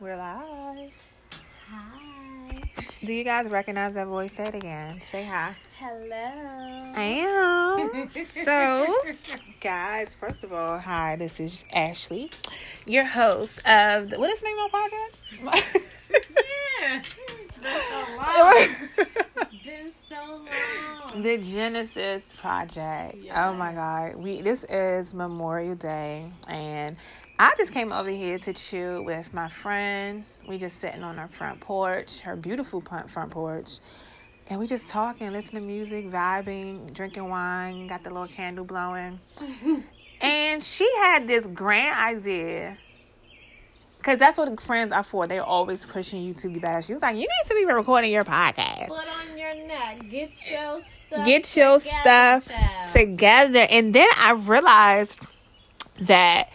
We're live. Hi. Do you guys recognize that voice? Say it again. Say hi. Hello. I am. so, guys, first of all, hi, this is Ashley, your host of the, what is the name of my project? yeah. Been so long. It's been so long. the Genesis Project. Oh my God. We this is Memorial Day and I just came over here to chill with my friend. We just sitting on our front porch, her beautiful front front porch. And we just talking, listening to music, vibing, drinking wine, got the little candle blowing. and she had this grand idea. Cause that's what friends are for. They're always pushing you to be better. She was like, "You need to be recording your podcast. Put on your neck. Get your stuff. Get your together, stuff child. together." And then I realized that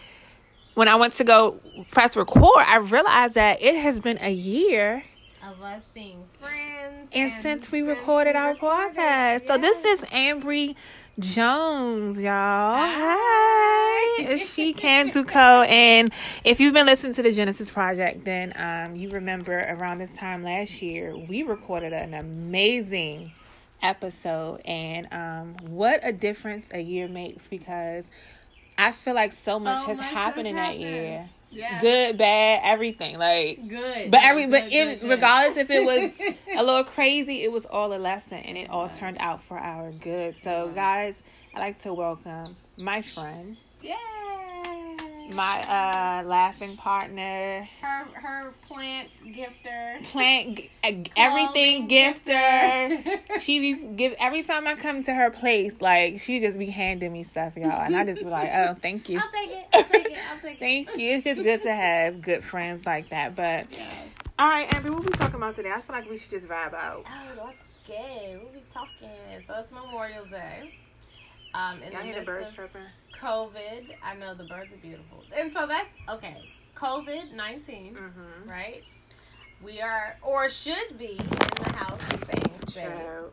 when I went to go press record, I realized that it has been a year of us being friends. and since we recorded our podcast. So this is Ambrie Jones, y'all. Hi. SheCandleCo. And if you've been listening to the Genesis Project, then um, you remember around this time last year, we recorded an amazing episode. And um, what a difference a year makes because I feel like so much has much happened in that year. Yeah. Good, bad, everything. Like Good. but Yeah, every but good, in, good, good. regardless if it was a little crazy, it was all a lesson, and it all turned out for our good. So, guys, I'd like to welcome my friend, Yay. My uh laughing partner, her her plant gifter. plant g- uh, everything Clothing gifter. she be give every time I come to her place, like she just be handing me stuff, y'all, and I just be like, oh, thank you. I'll take it. I'll take it. I'll take it. Thank you. It's just good to have good friends like that. But Yeah. all right, Ambrie, what we talking about today? I feel like we should just vibe out. Oh, let's go. We'll be talking. So it's Memorial Day. Um, in Y'all the the midst birds of chirping? COVID, I know the birds are beautiful, and so that's okay. COVID 19 Mm-hmm. right? We are or should be in the house safe. Child.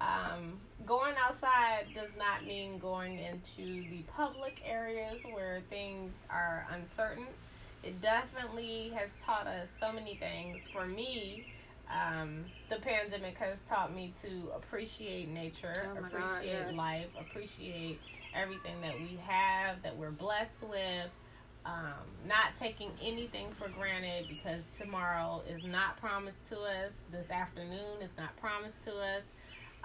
Um, going outside does not mean going into the public areas where things are uncertain. It definitely has taught us so many things. For me, um, the pandemic has taught me to appreciate nature, Oh my God, appreciate yes. life, appreciate everything that we have, that we're blessed with. Um, not taking anything for granted because tomorrow is not promised to us. This afternoon is not promised to us.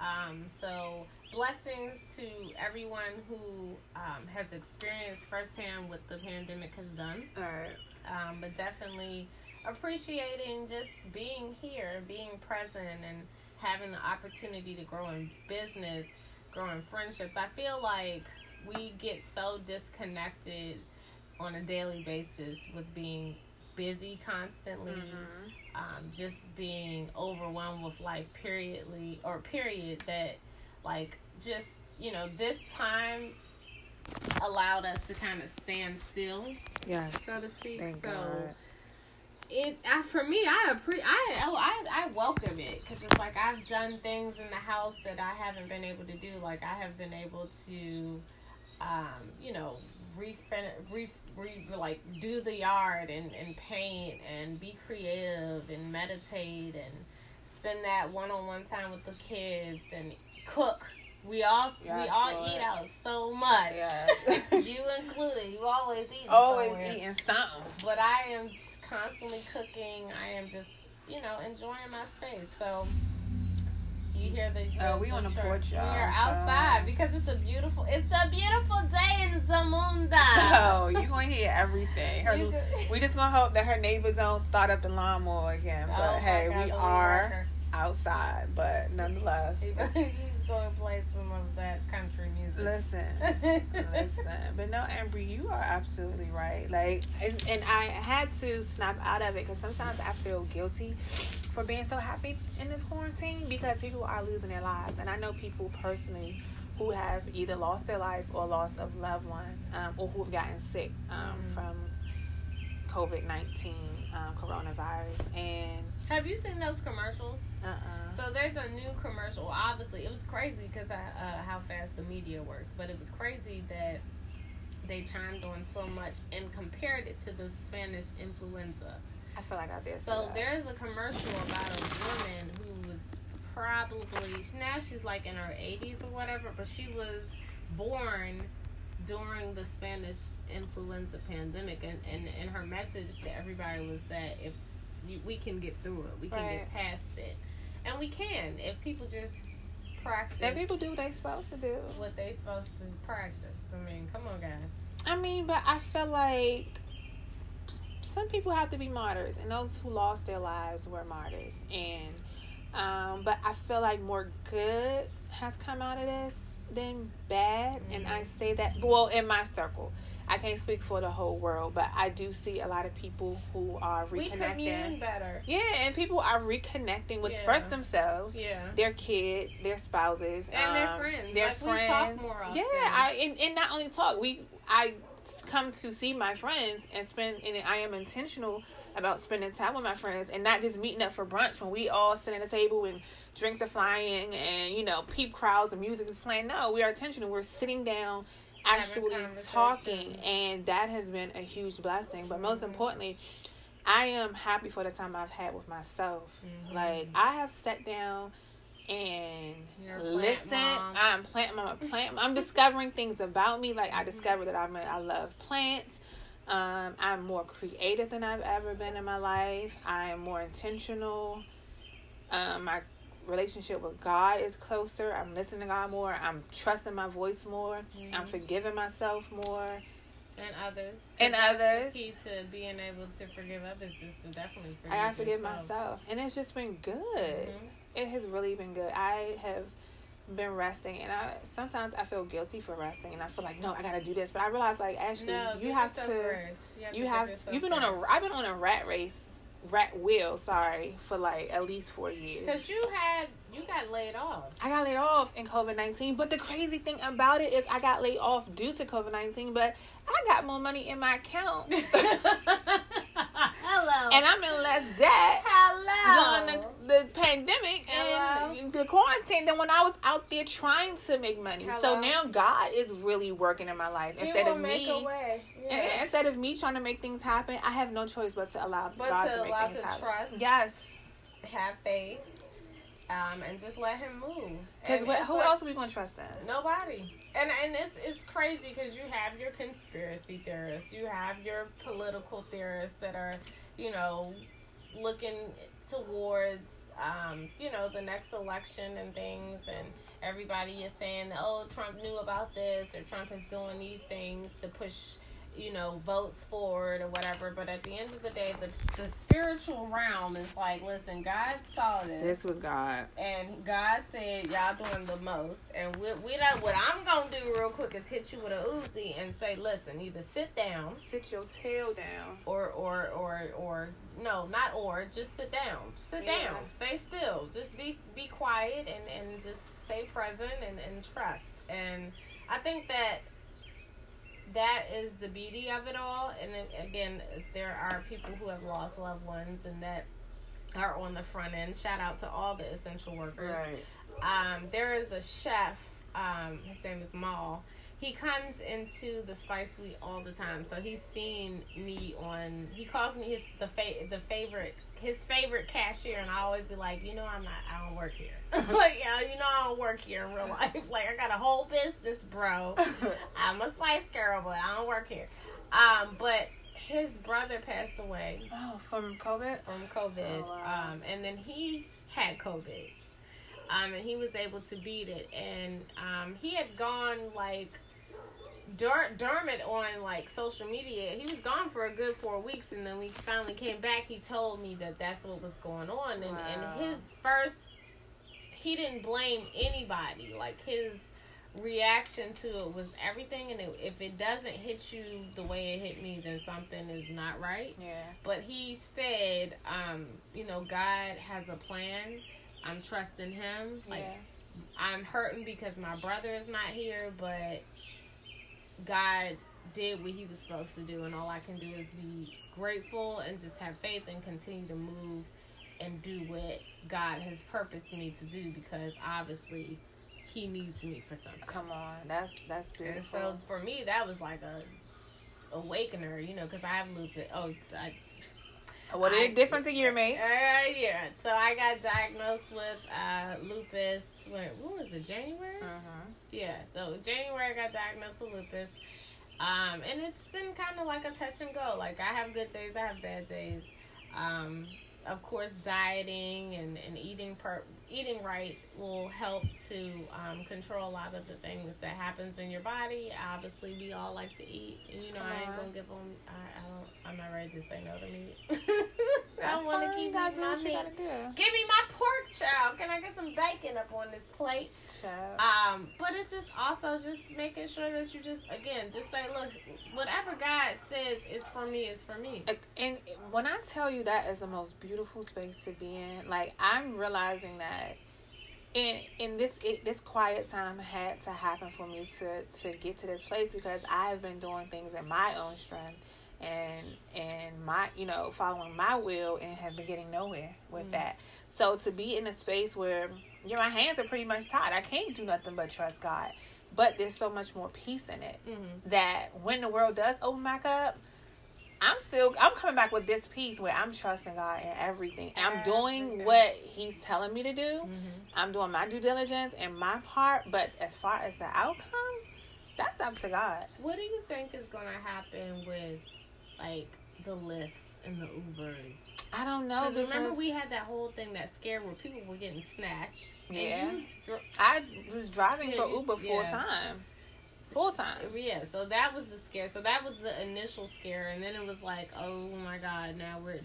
Um, so blessings to everyone who um, has experienced firsthand what the pandemic has done. All right. Um, but definitely appreciating just being here, being present, and having the opportunity to grow in business, grow in friendships. I feel like we get so disconnected on a daily basis with being busy constantly Mm-hmm. um, just being overwhelmed with life periodly or period that like just you know this time allowed us to kind of stand still Yes. so to speak Thank so God. It I, for me i appre- I, oh, I i welcome it because it's like i've done things in the house that i haven't been able to do like i have been able to um you know refin- re, re like do the yard and and paint and be creative and meditate and spend that one-on-one time with the kids and cook we all we Yes, all eat out so much Yes. you included you always eat Always somewhere. eating something. But I am constantly cooking. I am just, you know, enjoying my space. So you hear the, Oh, the- we on the porch, We are so- outside because it's a beautiful. It's a beautiful day in Zamunda. Oh, you're gonna hear everything. Her, we just gonna hope that her neighbors don't start up the lawnmower again. But Oh hey, God, we are outside. But nonetheless, He's and play some of that country music. listen. Listen, but no, Ambrie, you are absolutely right. Like, and, and I had to snap out of it because sometimes I feel guilty for being so happy in this quarantine because people are losing their lives, and I know people personally who have either lost their life or lost a loved one, um, or who have gotten sick um, Mhm. from COVID nineteen um, coronavirus, and Have you seen those commercials? uh uh So there's a new commercial. Obviously, it was crazy because uh, how fast the media works, but it was crazy that they chimed on so much and compared it to the Spanish influenza. I feel like I did. So there's a commercial about a woman who was probably now she's like in her 80s or whatever, but she was born during the Spanish influenza pandemic, and and, and her message to everybody was that if you, we can get through it, we can Right. get past it, and we can if people just practice. That people do what they're supposed to do. what they're supposed to practice. I mean, come on, guys. I mean, but I feel like some people have to be martyrs, and those who lost their lives were martyrs. And um, but I feel like more good has come out of this than bad, and I say that well in my circle. I can't speak for the whole world, but I do see a lot of people who are reconnecting. We commune better. Yeah, and people are reconnecting with Yeah. first themselves, Yeah. their kids, their spouses, And their um, friends. Their Like, friends. talk more often. Yeah, I and, and not only talk. We I come to see my friends and spend, and I am intentional about spending time with my friends and not just meeting up for brunch when we all sit at a table and drinks are flying and you know peep crowds and music is playing. No, we are intentional. We're sitting down. Actually talking, and that has been a huge blessing. But most Mhm. importantly, I am happy for the time I've had with myself. Mhm. Like I have sat down and You're a plant listen. mom. I'm plant mom. I'm a plant. I'm discovering things about me. Like I discovered that I'm a, I love plants. Um, I'm more creative than I've ever been in my life. I am more intentional. Um, my relationship with God is closer. I'm listening to God more. I'm trusting my voice more. I'm Mhm. forgiving myself more. and others. And That's the others. key to being able to forgive others is to definitely forgive. I gotta forgive yourself. myself, and it's just been good. Mhm. it has really been good. I have been resting, and I sometimes I feel guilty for resting, and I feel like no, I gotta do this, but I realize like actually No, you have to. You have you to have you've been on a. I've been on a rat race, rat wheel, sorry, for like at least four years. Cause you had you got laid off. I got laid off in COVID nineteen, but the crazy thing about it is I got laid off due to COVID nineteen, but I got more money in my account, Hello. and I'm in less debt. Hello. during the, the pandemic Hello? and the quarantine than when I was out there trying to make money. So Hello? now God is really working in my life He instead of me. Yeah. Instead of me trying to make things happen, I have no choice but to allow But God to to make allow things to happen. trust. Yes, Have faith. Um, and just let him move. because who like- else are we going to trust then? Nobody. And and it's it's crazy because you have your conspiracy theorists, you have your political theorists that are, you know, looking towards um, you know, the next election and things. And everybody is saying, Oh, Trump knew about this or Trump is doing these things to push you know, votes forward or whatever, but at the end of the day, the the spiritual realm is like, listen, God saw this. This was God. and God said, "Y'all doing the most." And we, we don't. What I'm gonna do real quick is hit you with a Uzi and say, "Listen, either sit down, Sit your tail down. or or or or no, not or, just sit down. Sit Yeah. down. Stay still. Just be be quiet and and just stay present and and trust." And I think that that is the beauty of it all. And then, again, there are people who have lost loved ones and that are on the front end. Shout out to all the essential workers. Right. Um, there is a chef. Um, his name is Maul. He comes into the Spice Suite all the time, so he's seen me on. He calls me his the fa- the favorite his favorite cashier, and I always be like, you know, I'm not. I don't work here. like, yeah, you know, I don't work here in real life. Like, I got a whole business, bro. I'm a Spice girl, but I don't work here. Um, but his brother passed away oh, from COVID? from COVID, Oh, wow. um, and then he had COVID, um, and he was able to beat it. And um, he had gone like Der- Dermot on like social media. He was gone for a good four weeks, and then we finally came back. He told me that that's what was going on, and, Wow. and his first, he didn't blame anybody. Like his reaction to it was everything, and it, if it doesn't hit you the way it hit me, then something is not right Yeah. but he said, um, you know, God has a plan. I'm trusting him. Like yeah. I'm hurting because my brother is not here, but God did what he was supposed to do and all I can do is be grateful and just have faith and continue to move and do what God has purposed me to do because obviously he needs me for something. Come on. That's that's And beautiful. so for me, that was like a awakener, you know, because I have lupus. Oh, I, What the difference in year mates? Uh, yeah. So I got diagnosed with uh, lupus. When, when was it? January. Uh-huh. Yeah. So January I got diagnosed with lupus. Um, and it's been kind of like a touch and go. Like I have good days, I have bad days. Um, of course, dieting and, and eating per eating right will help to um, control a lot of the things that happens in your body. Obviously, we all like to eat, and you know I ain't gonna give them. I, I don't. I'm not ready to say no to meat. I want to keep my meat. Give me my pork, child. Can I get some bacon up on this plate? Child. Um, but it's just also just making sure that you just again just say, look, whatever God says is for me is for me. And when I tell you that is the most beautiful space to be in, like I'm realizing that in in this it, this quiet time had to happen for me to to get to this place because I have been doing things in my own strength and and my you know following my will and have been getting nowhere with mm-hmm. that. So to be in a space where you know my hands are pretty much tied. I can't do nothing but trust god. But there's so much more peace in it mm-hmm. that when the world does open back up i'm still i'm coming back with this peace where i'm trusting god in everything. I'm doing what he's telling me to do. Mm-hmm. i'm doing my due diligence and my part. But as far as the outcome that's up to god. What do you think is going to happen with like the Lyfts and the Ubers? I don't know. Because remember we had that whole thing that scared where people were getting snatched. Yeah, dr- I was driving for Uber full yeah. time. Full time. Yeah, so that was the scare. So that was the initial scare, and then it was like, oh my god, now we're.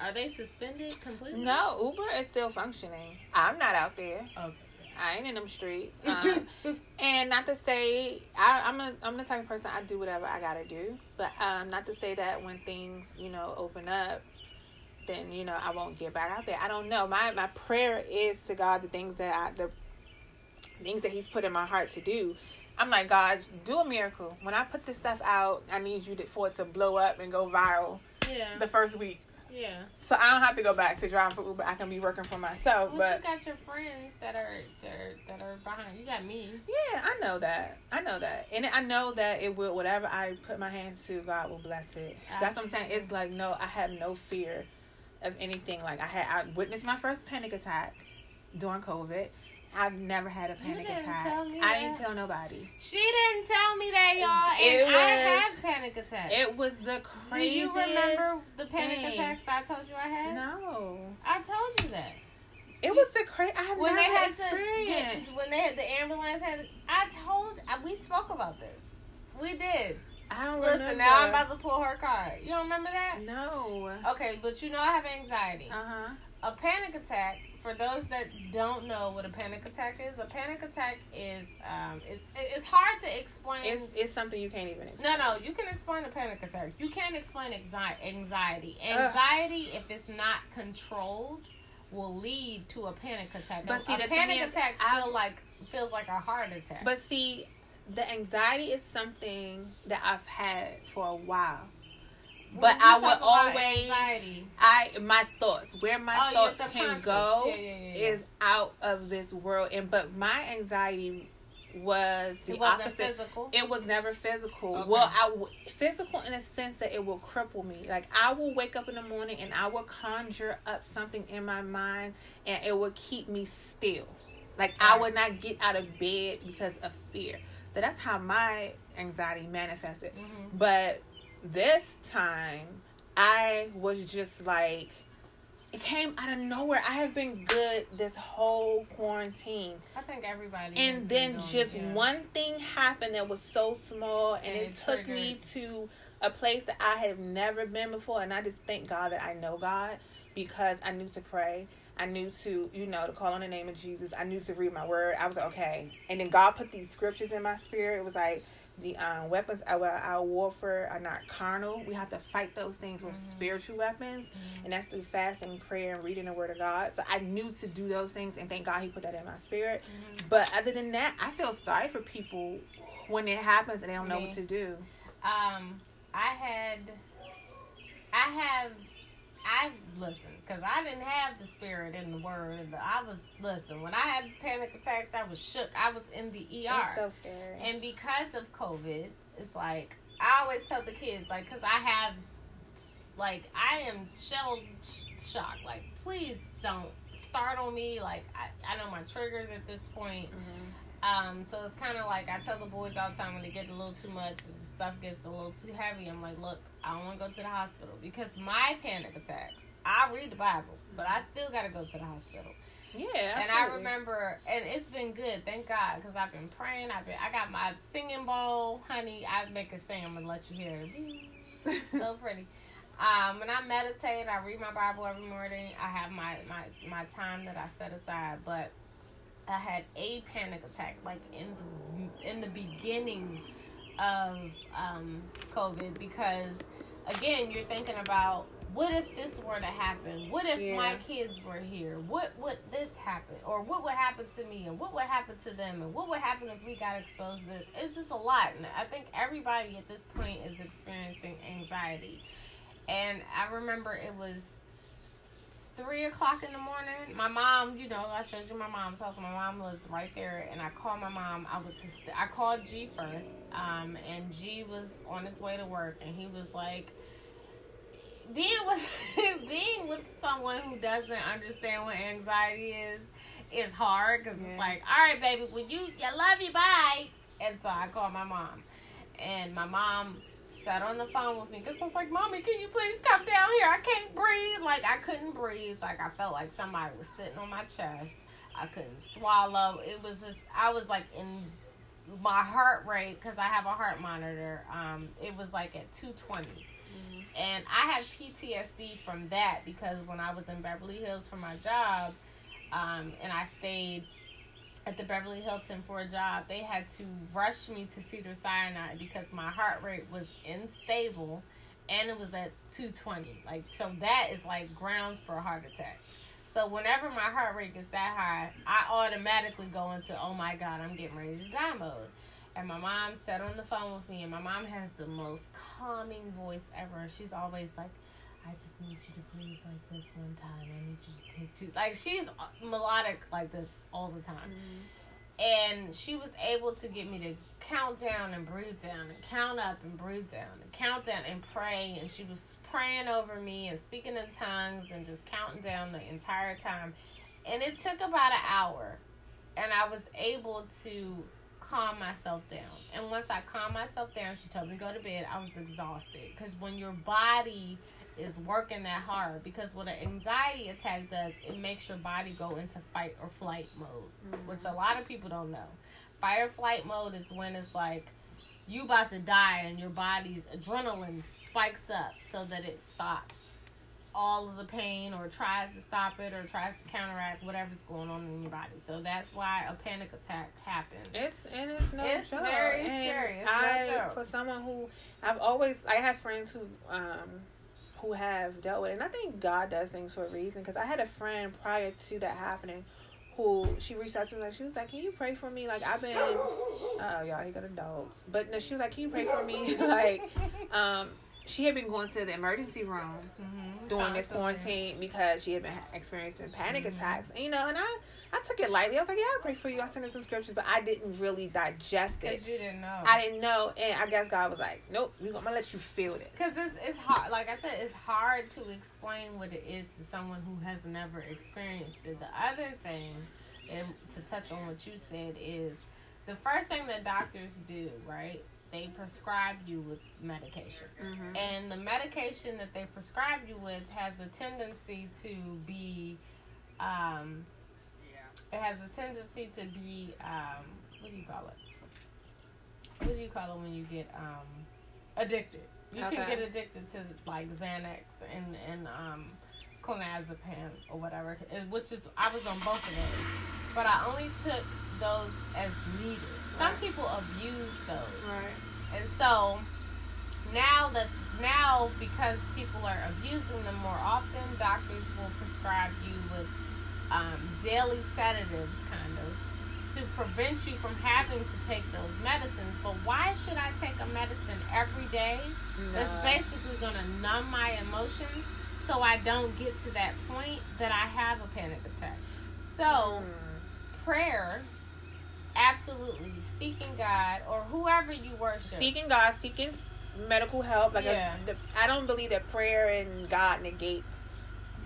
Are they suspended completely? No, Uber is still functioning. I'm not out there. Okay. I ain't in them streets. Um, and not to say I, am a I'm the type of person I do whatever I gotta do, but um, not to say that when things you know open up, then you know I won't get back out there. I don't know. My my prayer is to God the things that I the things that He's put in my heart to do. I'm like God, do a miracle. When I put this stuff out, I need you to, for it to blow up and go viral. Yeah. The first week. Yeah. So I don't have to go back to driving for Uber. I can be working for myself. Well, but you got your friends that are that are, that are behind. You got me. Yeah, I know that. I know that, and I know that it will. Whatever I put my hands to, God will bless it. So that's what I'm saying. It's like no, I have no fear of anything. Like I had, I witnessed my first panic attack during COVID. I've never had a panic attack. I didn't tell nobody. She didn't tell me that, y'all. It and was, I had panic attacks. It was the craziest. Do you remember the panic thing. attacks I told you I had? No. I told you that. It was the crazy. I have when never they had experienced. To, when they had the ambulance had. I told. We spoke about this. We did. I don't remember. Listen, remember. now I'm about to pull her card. You don't remember that? No. Okay, but you know I have anxiety. Uh huh. A panic attack for those that don't know what a panic attack is, a panic attack is um, it's it's hard to explain. It's, it's something you can't even explain. No, no, you can explain a panic attack. You can't explain anxiety. Anxiety, if it's not controlled, will lead to a panic attack. But see, a the panic attack feel like feels like a heart attack. But see, the anxiety is something that I've had for a while but I would always anxiety. I my thoughts where my oh, thoughts can go yeah, yeah, yeah, is out of this world and but my anxiety was the it opposite physical. it was never physical okay. well I w- physical in a sense that it will cripple me like I will wake up in the morning and I will conjure up something in my mind and it will keep me still like. I would not get out of bed because of fear so that's how my anxiety manifested mm-hmm. but this time, I was just like, it came out of nowhere. I have been good this whole quarantine. I think everybody. And then just yeah. one thing happened that was so small, and, and it, it took me to a place that I have never been before. And I just thank God that I know God because I knew to pray. I knew to, you know, to call on the name of Jesus. I knew to read my word. I was like, okay. And then God put these scriptures in my spirit. It was like, the um, weapons of our warfare are not carnal. We have to fight those things with mm-hmm. spiritual weapons, mm-hmm. and that's through fasting, prayer, and reading the Word of God. So I knew to do those things, and thank God He put that in my spirit. Mm-hmm. But other than that, I feel sorry for people when it happens and they don't know what to do. Um, I had, I have, I listen because I didn't have the spirit in the word. I was listen when I had panic attacks. I was shook. I was in the ER. It's so scary. And because of COVID, it's like I always tell the kids like because I have Like I am shell shocked. Like please don't start on me. Like I, I know my triggers at this point. Mm-hmm. Um, so it's kind of like I tell the boys all the time when they get a little too much, the stuff gets a little too heavy. I'm like, look, I don't want to go to the hospital because my panic attacks. I read the Bible, but I still got to go to the hospital. Yeah, and I remember, and it's been good, thank God, because I've been praying. I've been, I got my singing bowl, honey. I make a sing. I'm gonna let you hear it. so pretty. Um, when I meditate, I read my Bible every morning. I have my my my time that I set aside, but I had a panic attack, like in the, in the beginning of um, COVID, because again, you're thinking about what if this were to happen? What if yeah. my kids were here? What would this happen? Or what would happen to me? And what would happen to them? And what would happen if we got exposed to this? It's just a lot. And I think everybody at this point is experiencing anxiety. And I remember it was three o'clock in the morning. My mom, you know, I showed you my mom's house. My mom lives right there, and I called my mom. I was, hyster- I called G first, um, and G was on his way to work, and he was like, being with being with someone who doesn't understand what anxiety is is hard because yeah. it's like, all right, baby, when you, I love you, bye. And so I called my mom, and my mom sat on the phone with me because I was like, Mommy, can you please come down here? I can't breathe. Like, I couldn't breathe. Like, I felt like somebody was sitting on my chest. I couldn't swallow. It was just, I was like in my heart rate because I have a heart monitor. Um, it was like at 220. Mm-hmm. And I had PTSD from that because when I was in Beverly Hills for my job, um, and I stayed at the Beverly Hilton for a job, they had to rush me to Cedar Sinai because my heart rate was unstable and it was at 220. Like, so that is like grounds for a heart attack. So whenever my heart rate gets that high, I automatically go into, oh my God, I'm getting ready to die mode. And my mom sat on the phone with me, and my mom has the most calming voice ever. She's always like, I just need you to breathe like this one time. I need you to take two. Like she's melodic like this all the time. Mm-hmm. And she was able to get me to count down and breathe down and count up and breathe down and count down and pray. And she was praying over me and speaking in tongues and just counting down the entire time. And it took about an hour. And I was able to calm myself down. And once I calmed myself down, she told me to go to bed. I was exhausted. Because when your body is working that hard because what an anxiety attack does, it makes your body go into fight or flight mode, mm-hmm. which a lot of people don't know. Fight or flight mode is when it's like you about to die and your body's adrenaline spikes up so that it stops all of the pain or tries to stop it or tries to counteract whatever's going on in your body. So that's why a panic attack happens. It's and it's no it's joke. very and scary. It's I, no for someone who I've always I have friends who um who have dealt with it. And I think God does things for a reason because I had a friend prior to that happening who she reached out to me like she was like, Can you pray for me? Like I've been oh y'all, he got a dogs. But no, she was like, Can you pray for me? like, um, she had been going to the emergency room mm-hmm. during this quarantine because she had been experiencing panic mm-hmm. attacks. And, you know, and I I took it lightly. I was like, yeah, I pray for you. I sent her some scriptures, but I didn't really digest it. Because you didn't know. I didn't know. And I guess God was like, nope, I'm going to let you feel this. Because it's, it's hard. Like I said, it's hard to explain what it is to someone who has never experienced it. The other thing, and to touch on what you said, is the first thing that doctors do, right? They prescribe you with medication. Mm-hmm. And the medication that they prescribe you with has a tendency to be. Um, it has a tendency to be um, what do you call it? What do you call it when you get um, addicted? You okay. can get addicted to like Xanax and and um, clonazepam or whatever, which is I was on both of those, but I only took those as needed. Some right. people abuse those, right? And so now that now because people are abusing them more often, doctors will prescribe you with um, daily sedatives, kind of, to prevent you from having to take those medicines. But why should I take a medicine every day no. that's basically going to numb my emotions so I don't get to that point that I have a panic attack? So, mm. prayer, absolutely, seeking God or whoever you worship. Seeking God, seeking medical help. Like Yeah. I, I don't believe that prayer and God negates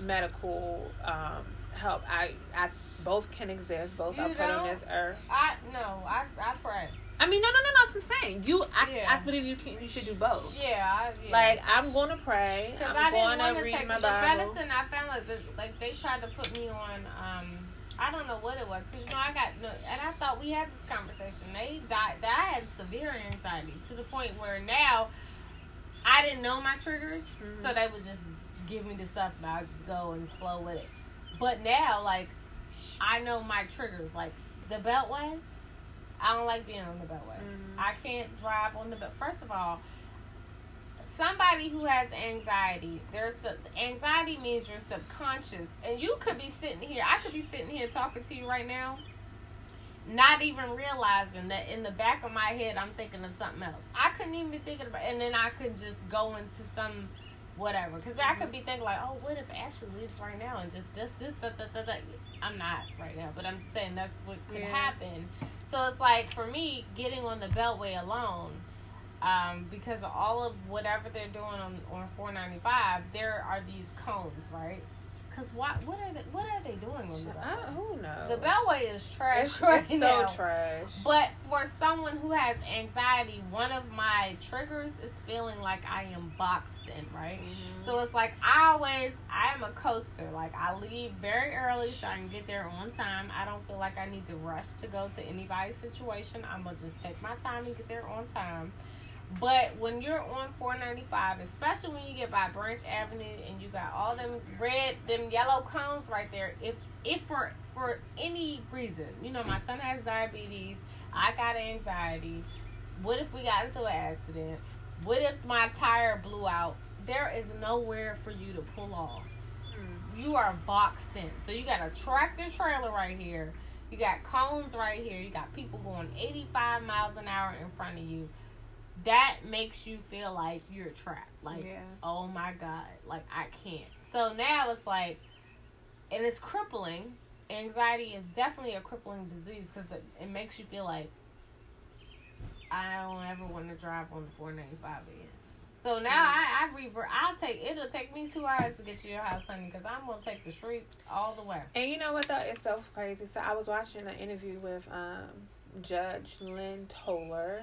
medical um, help. I, I both can exist. Both You are put on this earth. I no, I I pray. I mean, no, no, no, no. That's what I'm saying. You, I, Yeah. I believe you can. You should do both. Yeah, I, yeah. Like I'm going to pray. I'm I going to read take my the Bible. medicine. I found like the, like they tried to put me on. um I don't know what it was. 'Cause, you know, I got no, and I thought we had this conversation. They died. That I had severe anxiety to the point where now I didn't know my triggers, Mhm. so they would just give me the stuff, and I just go and flow with it. But now, like, I know my triggers. Like the Beltway, I don't like being on the Beltway. Mhm. I can't drive on the belt. First of all, somebody who has anxiety, there's sub- anxiety means you're subconscious, and you could be sitting here. I could be sitting here talking to you right now, not even realizing that in the back of my head I'm thinking of something else. I couldn't even be thinking about, and then I could just go into some whatever because I could be thinking like, oh, what if Ashley lives right now and just this this that that that. that. I'm not right now, but I'm just saying that's what could Yeah. happen. So it's like for me, getting on the Beltway alone, um, because of all of whatever they're doing on on 495, there are these cones, right? Because what what are they what are they doing on the I, who knows? The Beltway is trash It's, right it's so trash. But for someone who has anxiety, one of my triggers is feeling like I am boxed in, right? Mhm. So it's like I always I am a coaster. Like I leave very early so I can get there on time. I don't feel like I need to rush to go to anybody's situation. I'm gonna just take my time and get there on time. But when you're on 495, especially when you get by Branch Avenue and you got all them red, them yellow cones right there, if if for for any reason, you know, my son has diabetes, I got anxiety. What if we got into an accident? What if my tire blew out? There is nowhere for you to pull off. Mm. You are boxed in. So you got a tractor trailer right here. You got cones right here. You got people going 85 miles an hour in front of you. That makes you feel like you're trapped. Like, Yeah. oh my God, like I can't. So now it's like, and it's crippling. Anxiety is definitely a crippling disease because it, it makes you feel like I don't ever want to drive on the 495 again. So now I, I revert. I'll take. It'll take me two hours to get to your house, honey, because I'm gonna take the streets all the way. And you know what though? It's so crazy. So I was watching an interview with um, Judge Lynn Toler.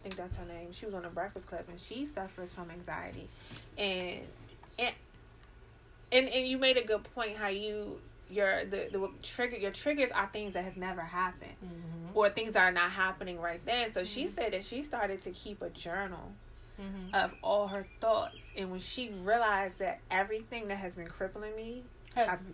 I think that's her name. She was on the Breakfast Club, and she suffers from anxiety. And and and, and you made a good point. How you your the, the trigger your triggers are things that has never happened Mm-hmm. or things that are not happening right then. So she said that she started to keep a journal Mm-hmm. of all her thoughts, and when she realized that everything that has been crippling me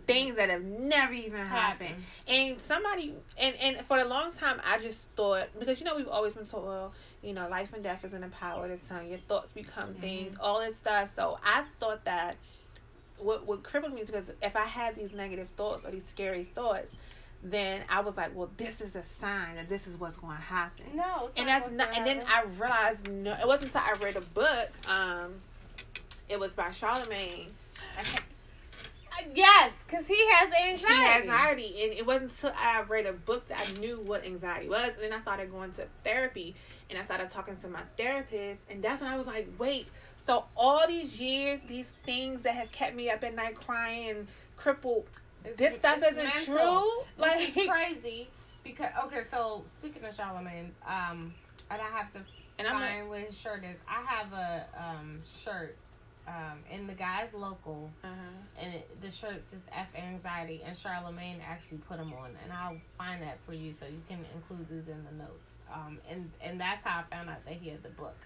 things that have never even happened. Happened. And somebody, and and for a long time, I just thought because you know we've always been told, well, you know, life and death is in the power of the tongue. Your thoughts become things, all this stuff. So I thought that what what crippled me is because if I had these negative thoughts or these scary thoughts, then I was like, well, this is a sign that this is what's going to happen No, and that's not. And then. I realized no, it wasn't until I read a book. Um, it was by Charlamagne. Yes, because he has anxiety. He has anxiety, and it wasn't until I read a book that I knew what anxiety was. And then I started going to therapy, and I started talking to my therapist, and that's when I was like, wait. So all these years, these things that have kept me up at night crying, crippled. It's- this stuff isn't mental. true. Like, is crazy because okay, so speaking of Charlamagne, um, and I have to and I'm find like, what his shirt is. I have a um shirt, um, and the guy's local, uh-huh. and it, the shirt says F anxiety, and Charlamagne actually put them on, and I'll find that for you so you can include these in the notes. Um, and and that's how I found out that he had the book.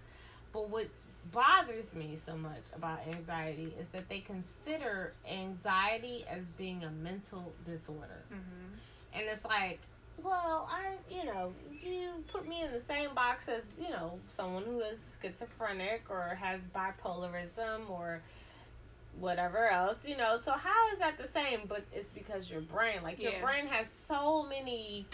But what bothers me so much about anxiety is that they consider anxiety as being a mental disorder. Mhm. And it's like, well, I, you know, you put me in the same box as, you know, someone who is schizophrenic or has bipolarism or whatever else, you know. So how is that the same? But it's because your brain, like your Yeah. brain has so many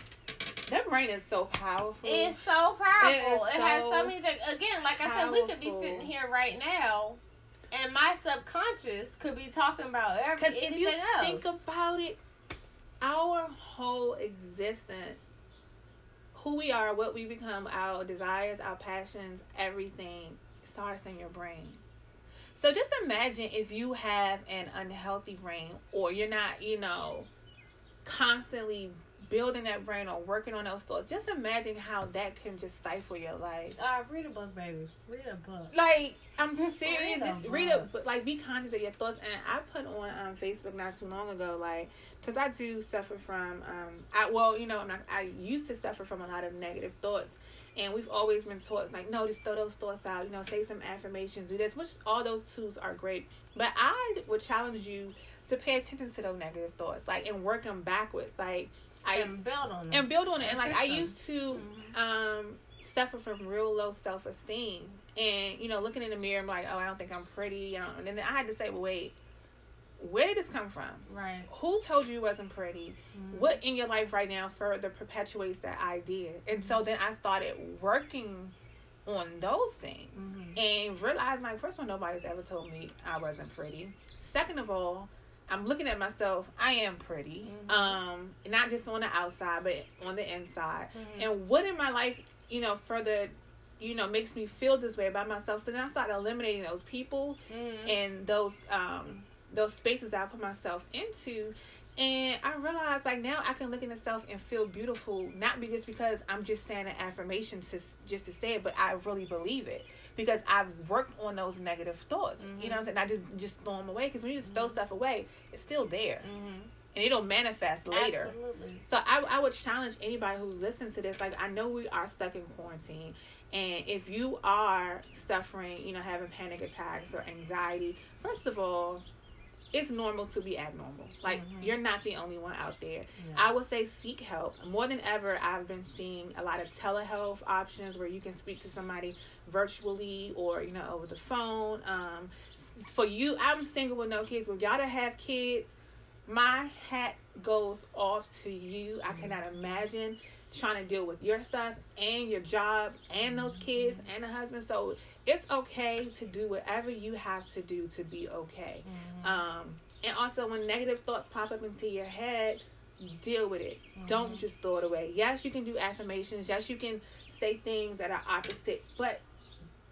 that brain is so powerful. it's so powerful. It It, is has so so many things. Again, like I said, we could be sitting here right now, and my subconscious could be talking about every Because if anything else. think about it, our whole existence, who we are, what we become, our desires, our passions, everything starts in your brain. So just imagine if you have an unhealthy brain or you're not, you know, constantly building that brain or working on those thoughts. Just imagine how that can just stifle your life. Uh, read a book, baby. Read a book. Like I'm serious. Just read a book. like be conscious of your thoughts. And I put on um, Facebook not too long ago, like because I do suffer from um, I well, you know, I'm not, I used to suffer from a lot of negative thoughts. And we've always been taught like, no, just throw those thoughts out. You know, say some affirmations, do this. Which all those tools are great. But I would challenge you to pay attention to those negative thoughts, like and work them backwards. Like I and build on it. and build on it. And like I used to Mhm. um suffer from real low self esteem. And, you know, looking in the mirror, I'm like, oh, I don't think I'm pretty. You know, and then I had to say, well, wait, where did this come from? right. Who told you you wasn't pretty? Mhm. What in your life right now further perpetuates that idea? And so then I started working on those things Mhm. and realized, like, first of all, nobody's ever told me I wasn't pretty. Second of all, I'm looking at myself. I am pretty, Mhm. um, not just on the outside, but on the inside. Mhm. And what in my life, you know, further, you know, makes me feel this way about myself. So then I started eliminating those people Mhm. and those um those spaces that I put myself into. And I realized like now I can look in the self and feel beautiful, not just because I'm just saying an affirmation to just to say it, but I really believe it because I've worked on those negative thoughts. You know what I'm saying? I just just throw them away because when you just throw stuff away, it's still there Mhm. and it'll manifest later. Absolutely. So I, I would challenge anybody who's listening to this. Like I know we are stuck in quarantine, and if you are suffering, you know, having panic attacks or anxiety, first of all, it's normal to be abnormal. Like Mhm. you're not the only one out there. Yeah. I would say seek help. More than ever, I've been seeing a lot of telehealth options where you can speak to somebody virtually or you know over the phone. Um, for you, I'm single with no kids, but y'all that have kids, my hat goes off to you. I cannot imagine trying to deal with your stuff and your job and those kids and a husband. So it's okay to do whatever you have to do to be okay. Mhm. Um, and also, when negative thoughts pop up into your head, deal with it. Don't just throw it away. Yes, you can do affirmations. Yes, you can say things that are opposite, but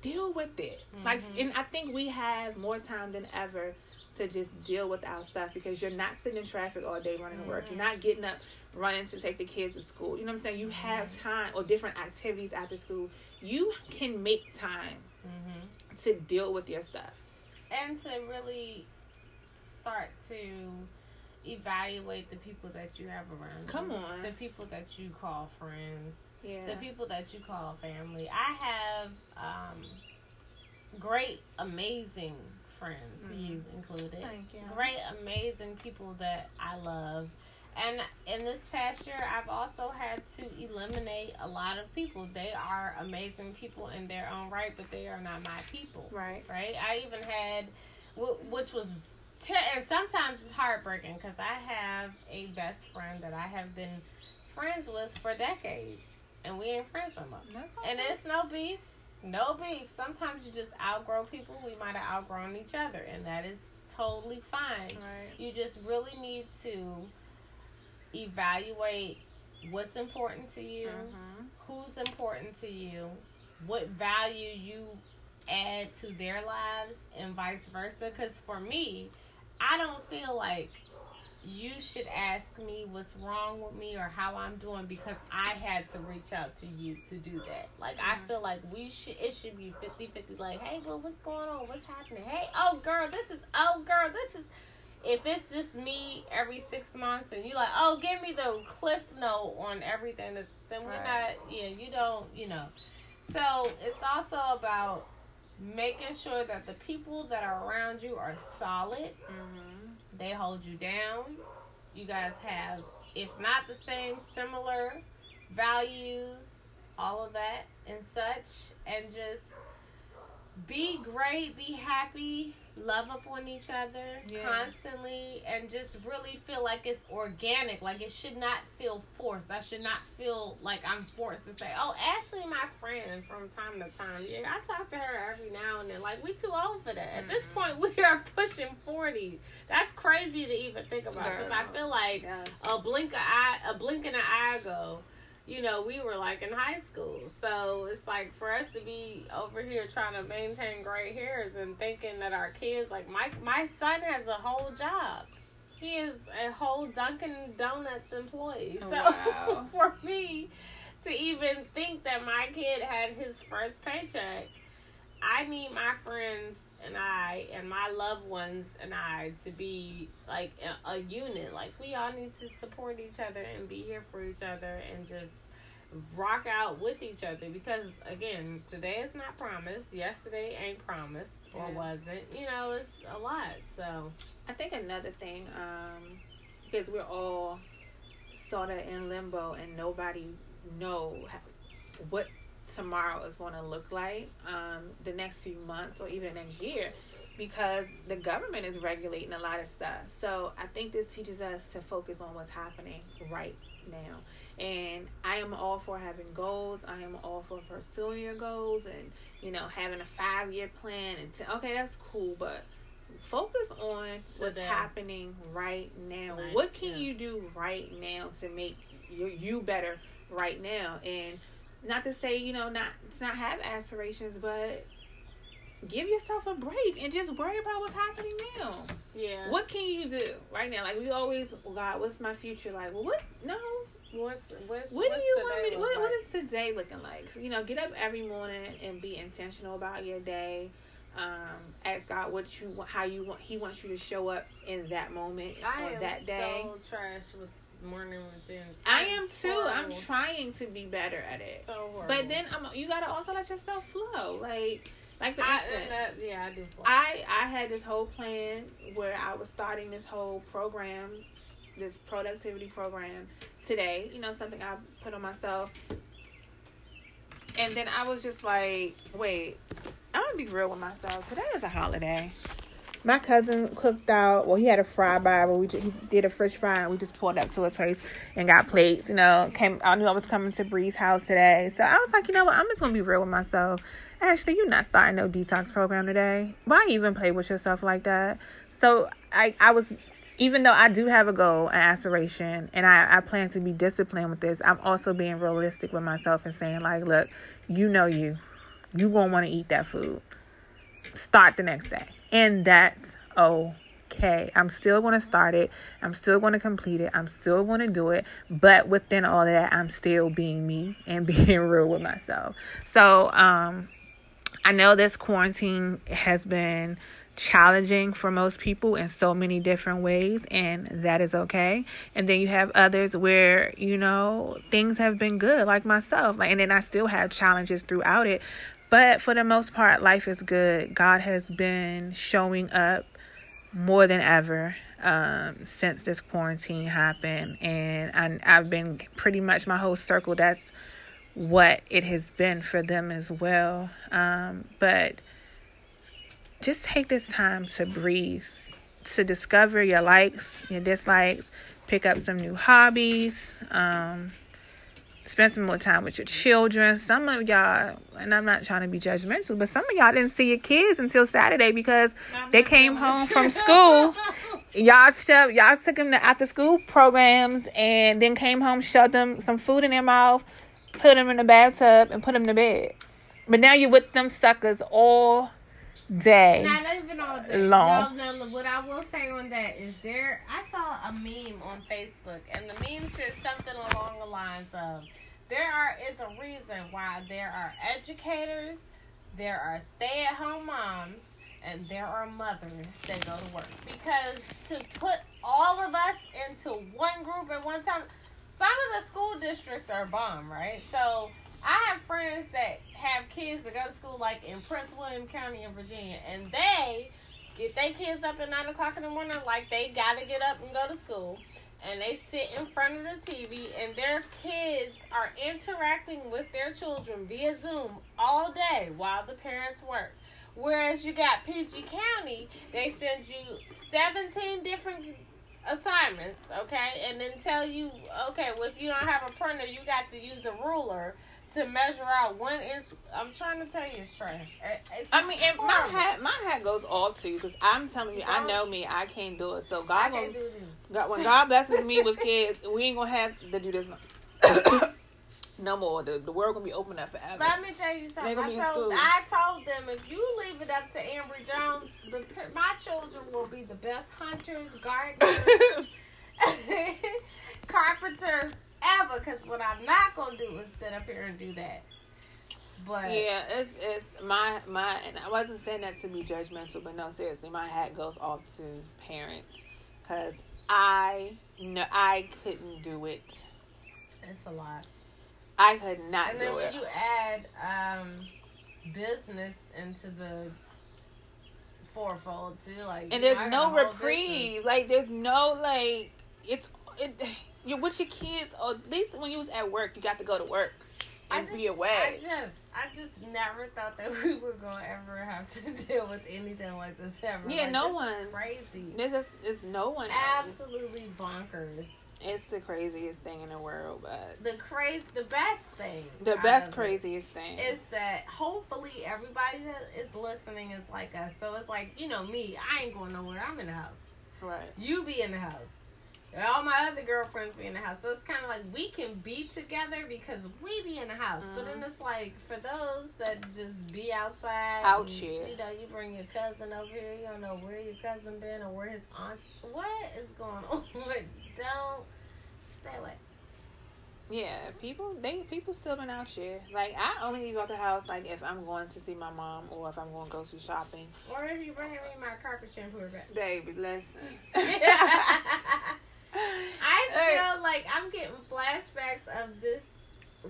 deal with it. Like, Mhm. and I think we have more time than ever to just deal with our stuff because you're not sitting in traffic all day running to work. You're not getting up running to take the kids to school. You know what I'm saying? You have time or different activities after school. You can make time Mhm. to deal with your stuff. and to really start to evaluate the people that you have around Come you. on. the people that you call friends Yeah. the people that you call family i have um, great amazing friends you included Mm-hmm. Thank you. great amazing people that i love and in this past year i've also had to eliminate a lot of people they are amazing people in their own right but they are not my people Right. right? I even had, which was, ter- and sometimes it's heartbreaking because I have a best friend that I have been friends with for decades, and we ain't friends no more. That's And it's no beef, no beef. Sometimes you just outgrow people. We might have outgrown each other, and that is totally fine. Right. You just really need to evaluate what's important to you Mhm. who's important to you, what value you add to their lives, and vice versa. Because for me, I don't feel like you should ask me what's wrong with me or how I'm doing because I had to reach out to you to do that. Like, I feel like we should, it should be 50 50. Like, hey, well, what's going on? What's happening? Hey, oh, girl, this is, oh, girl, this is. If it's just me every six months and you like, oh, give me the cliff note on everything, then we're Right. not, yeah, you don't, you know. So it's also about making sure that the people that are around you are solid. Mhm. They hold you down. You guys have, if not the same, similar values, all of that and such, and just be great, be happy, love up on each other Yeah. constantly, and just really feel like it's organic. Like it should not feel forced. I should not feel like I'm forced to say, "Oh, Ashley, my friend," from time to time. Yeah, I talk to her every now and then. Like we too old for that. At this mm-hmm. point, we are pushing forty. That's crazy to even think about. Because I feel like Yes. a blink of eye, a blink in an eye ago, you know, we were like in high school. So it's like for us to be over here trying to maintain gray hairs and thinking that our kids, like my my son has a whole job. He is a whole Dunkin' Donuts employee. Oh, so Wow. for me to even think that my kid had his first paycheck, I need my friends and I and my loved ones and I to be like a, a unit. Like we all need to support each other and be here for each other and just rock out with each other because again, today is not promised. Yesterday ain't promised or wasn't. You know, it's a lot. So I think another thing, um, because we're all sort of in limbo and nobody know how, what tomorrow is going to look like, um, the next few months or even next year, because the government is regulating a lot of stuff. So I think this teaches us to focus on what's happening right now. And I am all for having goals. I am all for pursuing your goals and you know having a five year plan. And to, okay, that's cool, but focus on what's Today. happening right now. Right, What can yeah. you do right now to make you, you better right now? And not to say you know not to not have aspirations, but give yourself a break and just worry about what's happening now. yeah. What can you do right now? Like we always, oh God, what's my future like? Well, what's no? What's what's What do you want me? To, what, what like? is today looking like? So, you know, get up every morning and be intentional about your day. Um, ask God what you want, how you want. He wants you to show up in that moment I that day. so trash with morning routines. I am too. I'm trying to be better at it. so horrible. But then I'm, you gotta also let yourself flow. Like, like for I, instance, that, yeah, I do. Fly. I I had this whole plan where I was starting this whole program, this productivity program today. You know, something I put on myself. And then I was just like, wait, I'm gonna be real with myself. Today is a holiday. My cousin cooked out. Well, he had a fry by, but we just, he did a fish fry, and we just pulled up to his place and got plates. You know, came. I knew I was coming to Bree's house today, so I was like, you know what? I'm just gonna be real with myself. Ashley, you're not starting no detox program today. Why even play with yourself like that? So I, I was, even though I do have a goal, an aspiration, and I, I plan to be disciplined with this, I'm also being realistic with myself and saying like, look, you know you, you gonna want to eat that food. Start the next day, and that's okay. I'm still going to start it. I'm still going to complete it. I'm still going to do it. But within all that, I'm still being me and being real with myself. So, um, I know this quarantine has been challenging for most people in so many different ways, and that is okay. And then you have others where, you know, things have been good, like myself. Like, and then I still have challenges throughout it. But for the most part, life is good. God has been showing up more than ever um, since this quarantine happened. And I, I've been pretty much my whole circle. That's what it has been for them as well. Um, but just take this time to breathe, to discover your likes, your dislikes, pick up some new hobbies, um, spend some more time with your children. Some of y'all, and I'm not trying to be judgmental, but some of y'all didn't see your kids until Saturday because they came home from school. Y'all shoved, y'all took them to after school programs and then came home, shoved them some food in their mouth, put them in the bathtub, and put them to bed. But now you're with them suckers all day. Not even all day. Long. No, no, what I will say on that is there, I saw a meme on Facebook, and the meme said something along the lines of there are is a reason why there are educators, there are stay at home moms, and there are mothers that go to work. Because to put all of us into one group at one time, some of the school districts are bomb, right? So I have friends that have kids that go to school like in Prince William County in Virginia, and they get their kids up at nine o'clock in the morning, like they gotta get up and go to school, and they sit in front of the TV, and their kids are interacting with their children via Zoom all day while the parents work. Whereas you got PG County, they send you seventeen different assignments, okay, and then tell you, okay, well if you don't have a printer, you got to use a ruler to measure out one inch. I'm trying to tell you, it's trash. It's I mean, and my hat, my hat goes off you because I'm telling you, I know me, I can't do it. So God, gonna, do this. God when God blesses me with kids, we ain't gonna have to do this. No. no more. The, the world gonna be open up forever. Let me tell you something. I told. I told them if you leave it up to Ambrie Jones, the my children will be the best hunters, gardeners, carpenters ever. Because what I'm not gonna do is sit up here and do that. But yeah, it's it's my my and I wasn't saying that to be judgmental, but no, seriously, my hat goes off to parents because I no I couldn't do it. it's a lot. I could not And do then when it. you add um, business into the fourfold too, like and there's no reprieve. business. Like there's no like it's it. You're with your kids, or at least when you was at work, you got to go to work and just, be away. I just, I just never thought that we were gonna ever have to deal with anything like this ever. Yeah, Like, no one. crazy. There's a, there's no one. Absolutely bonkers. It's the craziest thing in the world, but The crazy, the best thing. the best craziest thing. is that hopefully everybody that is listening is like us. So it's like you know me. I ain't going nowhere. I'm in the house. right. You be in the house. All my other girlfriends be in the house. So it's kind of like we can be together because we be in the house. But then Mhm. it's like for those that just be outside. Out here. You know, you bring your cousin over here. You don't know where your cousin been or where his aunt. What is going on? don't stay what. Yeah, people they people still been out here. Like I only leave out the house like if I'm going to see my mom or if I'm going to go to shopping. Or if you bring me my carpet shampoo back. Baby, listen. I still like I'm getting flashbacks of this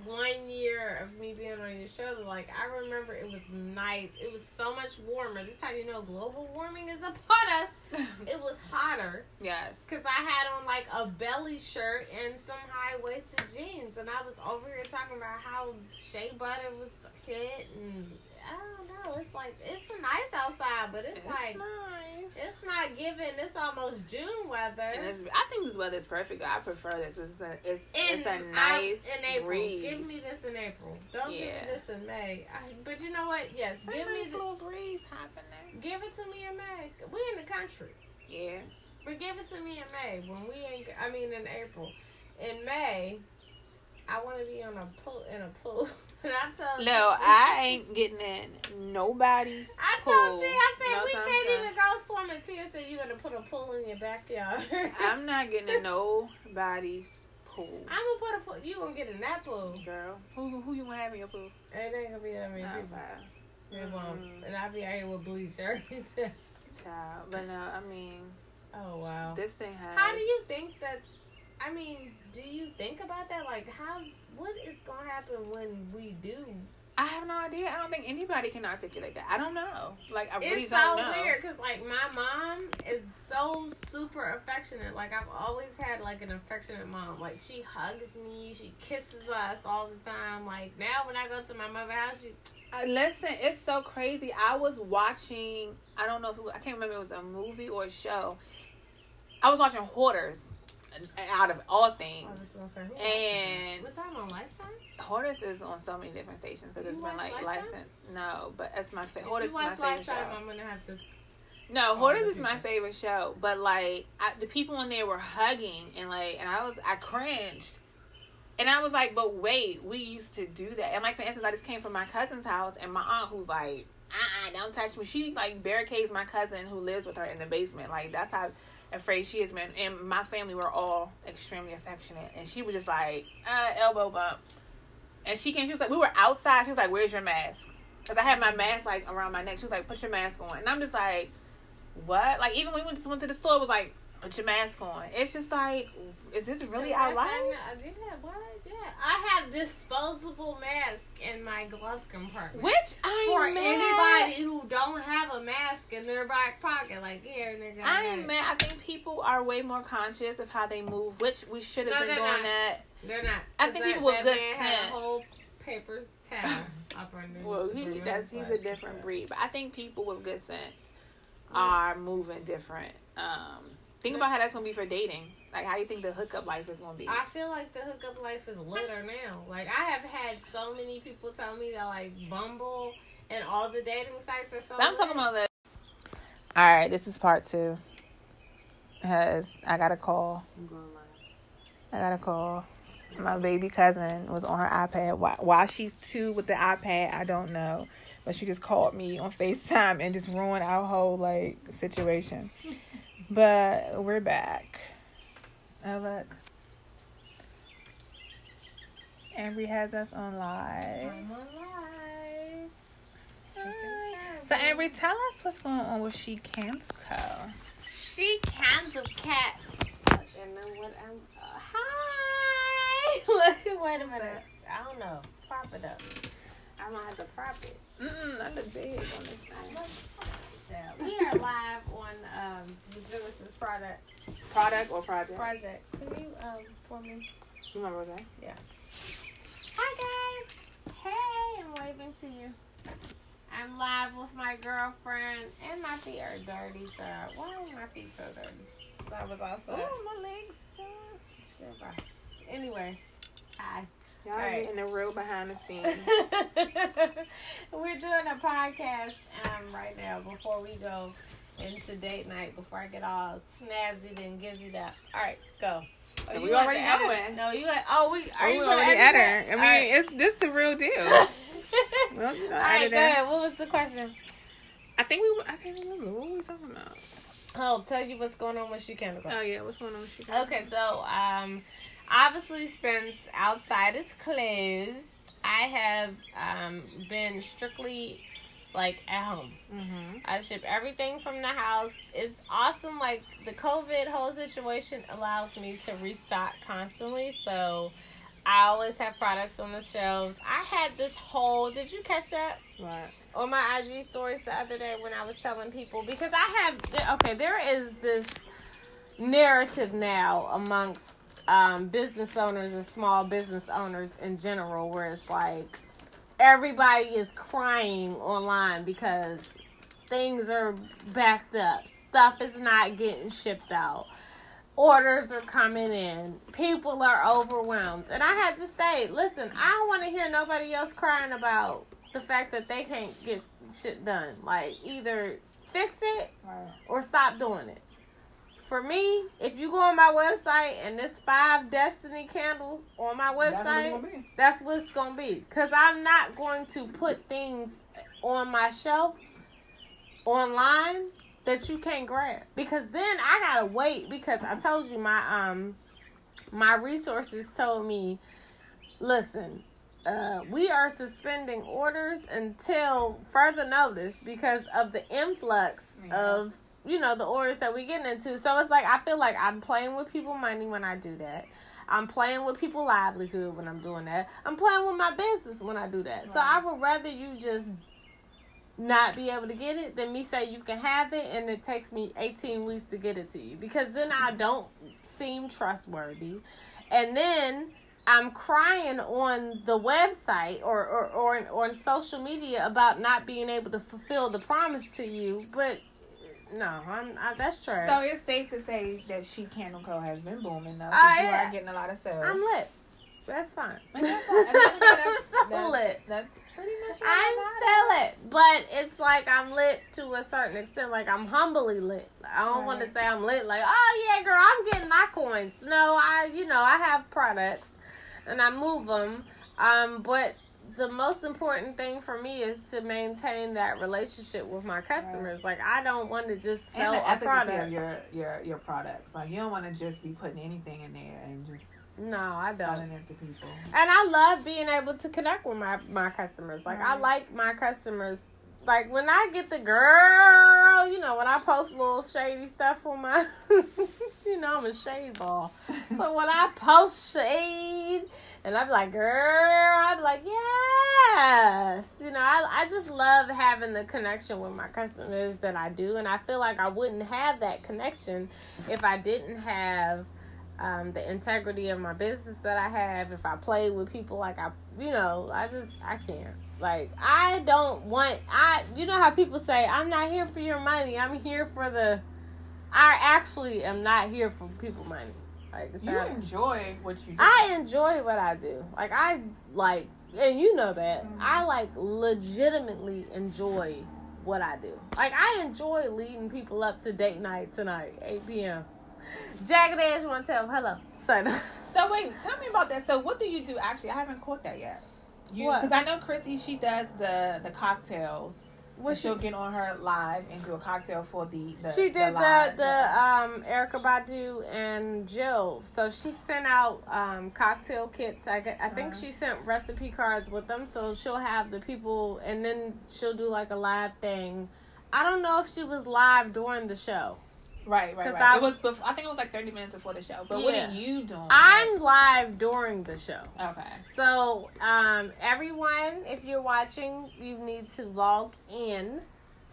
one year of me being on your show. Like I remember it was nice. It was so much warmer. This is how you know global warming is upon us. It was hotter yes. because I had on like a belly shirt and some high waisted jeans, and I was over here talking about how shea butter was hit, and I don't know. It's like it's nice outside, but it's, It's like nice. it's not giving. It's almost June weather. and it's, I think this weather is perfect. I prefer this. It's a, it's, In, it's a I- nice in April. breeze. Give me this in April. Don't give me this in May. I, but you know what? Yes, It's give me the, little breeze happening. give it to me in May. We in the country, Yeah. but give it to me in May when we ain't. I mean in April. In May, I want to be on a pool in a pool. and I told No, I ain't getting in nobody's pool. I pool. told T, I said No we time can't soon. even go swimming. Tia said you're gonna put a pool in your backyard. I'm not getting in nobody's pool. I'm gonna put a pool. You gonna get in that pool? Girl, who who you want to have in your pool? It ain't gonna be that many people. It won't. And I'll be out here with blue shirts. Child, but no, I mean, oh wow. this thing has. How do you think that? I mean, do you think about that? Like, how? What is gonna happen when we do? I have no idea. I don't think anybody can articulate that. I don't know. Like I really it's don't so know. weird because, like, my mom is so super affectionate. Like, I've always had like an affectionate mom. Like, she hugs me, she kisses us all the time. Like now, when I go to my mother's house, she listen, it's so crazy. I was watching. I don't know if it was, I can't remember. If it was a movie or a show. I was watching Hoarders. Out of all things, was say, who And- was that on Lifetime? Hoarders is on so many different stations because it's been like Lifetime? licensed. No, but it's my favorite. Hoarders is my favorite Lifetime, show. I'm gonna have to. No, Hoarders is my favorite show, but like I, the people in there were hugging and like, and I was I cringed, and I was like, but wait, we used to do that. And like for instance, I just came from my cousin's house, and my aunt who's like, uh, uh don't touch me. She like barricades my cousin who lives with her in the basement. Like that's how afraid she is, man. And my family were all extremely affectionate, and she was just like, uh, elbow bump. And she came, she was like, we were outside. She was like, where's your mask? Because I had my mask like around my neck. She was like, put your mask on. And I'm just like, what? Like even when we went, went to the store, it was like, put your mask on. It's just like, is this really our life? I did that. What? Yeah, I have disposable mask in my glove compartment. Which I for mad. anybody who don't have a mask in their back pocket, like here, nigga. I it. mad. I think people are way more conscious of how they move, which we should have No, been doing not. that. They're not. I think that- people with good sense. whole paper towel up under. Well, he, that's he's a different breed, but I think people with good sense are moving different. Um, think about how that's gonna be for dating. Like, how you think the hookup life is gonna be? I feel like the hookup life is litter now. Like I have had so many people tell me that like Bumble and all the dating sites are so. I'm talking about that. All right, this is part two. Because I got a call. I'm going live. I got a call. my baby cousin was on her iPad. Why, why she's two with the iPad, I don't know. But she just called me on FaceTime and just ruined our whole like situation. But we're back. Oh look. Ambrie has us on live. I'm on live. So Ambrie, tell us what's going on with She Cans Co. She cans of cat. And then what? I'm, uh, hi. Look, wait a minute. I don't know. Prop it up. I'm gonna have to prop it. Mm-mm, not the big on this thing. We are live on um, the Genesis product Product or project? project. Can you um for me? You remember that? Yeah. Hi guys. Hey, I'm waving to you. I'm live with my girlfriend, and my feet are dirty. So why are my feet so dirty? So I was also. Oh, my legs. Bye. Anyway, hi. Y'all Alright. getting the real behind the scenes. We're doing a podcast um, right now before we go into date night. Before I get all snazzy and gizzied up. All right, go. Oh, We already know it. No, you. Oh, we are Oh, you we already edit. it? I mean, All right. it's this the real deal. well, you know, All right, go ahead. What was the question? I think we. were- I can't remember what were we talking about. I'll tell you what's going on with SheCandleCo. Oh yeah, what's going on with you? Okay, so um, obviously since outside is closed, I have um been strictly like at home. Mm-hmm. I ship everything from the house. It's awesome. Like the COVID whole situation allows me to restock constantly. So I always have products on the shelves. I had this whole. Did you catch that? Right. on my IG stories the other day when I was telling people because I have okay, there is this narrative now amongst um, business owners and small business owners in general where it's like everybody is crying online because things are backed up, stuff is not getting shipped out. Orders are coming in. People are overwhelmed. And I had to say, listen, I don't want to hear nobody else crying about the fact that they can't get shit done. Like, either fix it or stop doing it. For me, if you go on my website and there's five Destiny candles on my website, it's gonna be. that's what it's gonna be. Cause I'm not going to put things on my shelf online that you can't grab. Because then I gotta wait because I told you my um my resources told me, listen, uh, we are suspending orders until further notice because of the influx Yeah. of you know the orders that we're getting into. So it's like I feel like I'm playing with people money when I do that. I'm playing with people livelihood when I'm doing that. I'm playing with my business when I do that. So I would rather you just not be able to get it than me say you can have it and it takes me 18 weeks to get it to you because then I mm-hmm. don't seem trustworthy. And then I'm crying on the website or, or, or, or on social media about not being able to fulfill the promise to you. But no, I'm I, that's true. So it's safe to say that SheCandleCo has been booming though. Uh, you yeah. are getting a lot of sales. I'm lit. That's fine. That's, that's, that's, I'm so lit. That's pretty much I'm still lit, but it's like I'm lit to a certain extent. Like I'm humbly lit. I don't want to say I'm lit. Like, oh yeah, girl, I'm getting my coins. No, I, you know, I have products and I move them. Um, but the most important thing for me is to maintain that relationship with my customers. Like, I don't want to just sell a product. your, your your products. Like you don't want to just be putting anything in there and just no, I don't. selling it to people. And I love being able to connect with my, my customers. Like I like my customers. Like when I get the girl, you know, when I post little shady stuff on my, you know, I'm a shade ball. So when I post shade, and I'm like, girl, I'm like, yes. You know, I, I just love having the connection with my customers that I do. And I feel like I wouldn't have that connection if I didn't have um, the integrity of my business that I have. If I play with people like I, you know, I just, I can't. Like, I don't want, I, you know how people say, I'm not here for your money. I'm here for the, I actually am not here for people money. Like, You not- enjoy what you do. I enjoy what I do. Like I like, and you know that Mhm. I like legitimately enjoy what I do. Like I enjoy leading people up to date night tonight, 8 p.m. Jagged Edge want to tell hello. So, So wait, tell me about that. So what do you do? Actually, I haven't caught that yet. You because I know Chrissy, she does the the cocktails. What she, she'll get on her live and do a cocktail for the. the she did the live. the um Erykah Badu and Jill. So she sent out um cocktail kits. I I think Uh-huh. she sent recipe cards with them. So she'll have the people, and then she'll do like a live thing. I don't know if she was live during the show. Right, right, right. I- it was. Before, I think it was like thirty minutes before the show. But what are you doing? I'm live during the show. okay. So, um, everyone, if you're watching, you need to log in.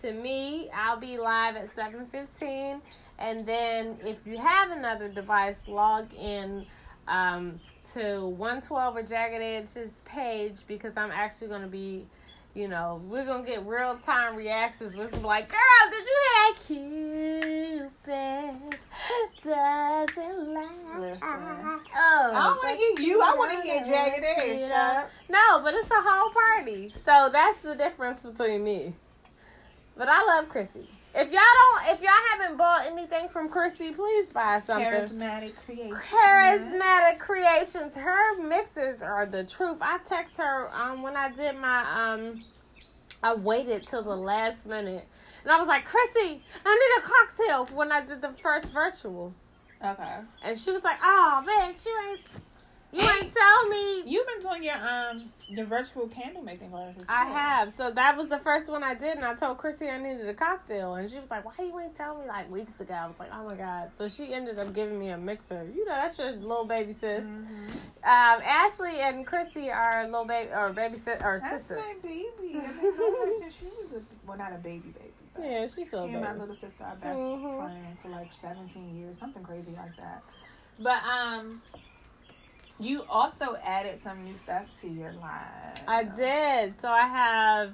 To me, I'll be live at 7:15, and then if you have another device, log in um, to 112 or Jagged Edge's page because I'm actually going to be, you know, we're gonna get real time reactions. We're like, "Girl, did you hear Cupid doesn't lie?" Listen. Oh, I don't want to hear you. I want to hear Jagged Edge. you Shut know? up. No, but it's a whole party. So that's the difference between me. But I love Chrissy. If y'all don't, if y'all haven't bought anything from Chrissy, please buy something. Charismatic creation. Charismatic creations. Her mixers are the truth. I text her um when I did my um I waited till the last minute. And I was like, Chrissy, I need a cocktail for when I did the first virtual. Okay. And she was like, Oh man, she ain't you ain't tell me You've been doing your um the virtual candle making classes. I too. have. So that was the first one I did, and I told Chrissy I needed a cocktail, and she was like, "Why you ain't tell me like weeks ago?" I was like, "Oh my god!" So she ended up giving me a mixer. You know, that's your little baby sis. Mhm. Um, Ashley and Chrissy are little baby or baby sis or That's sisters. my baby. I mean, she was a well, not a baby baby. Yeah, she's still she and my little sister are best Mhm. friends for like 17 years, something crazy like that. But um, you also added some new stuff to your line. I did. So I have.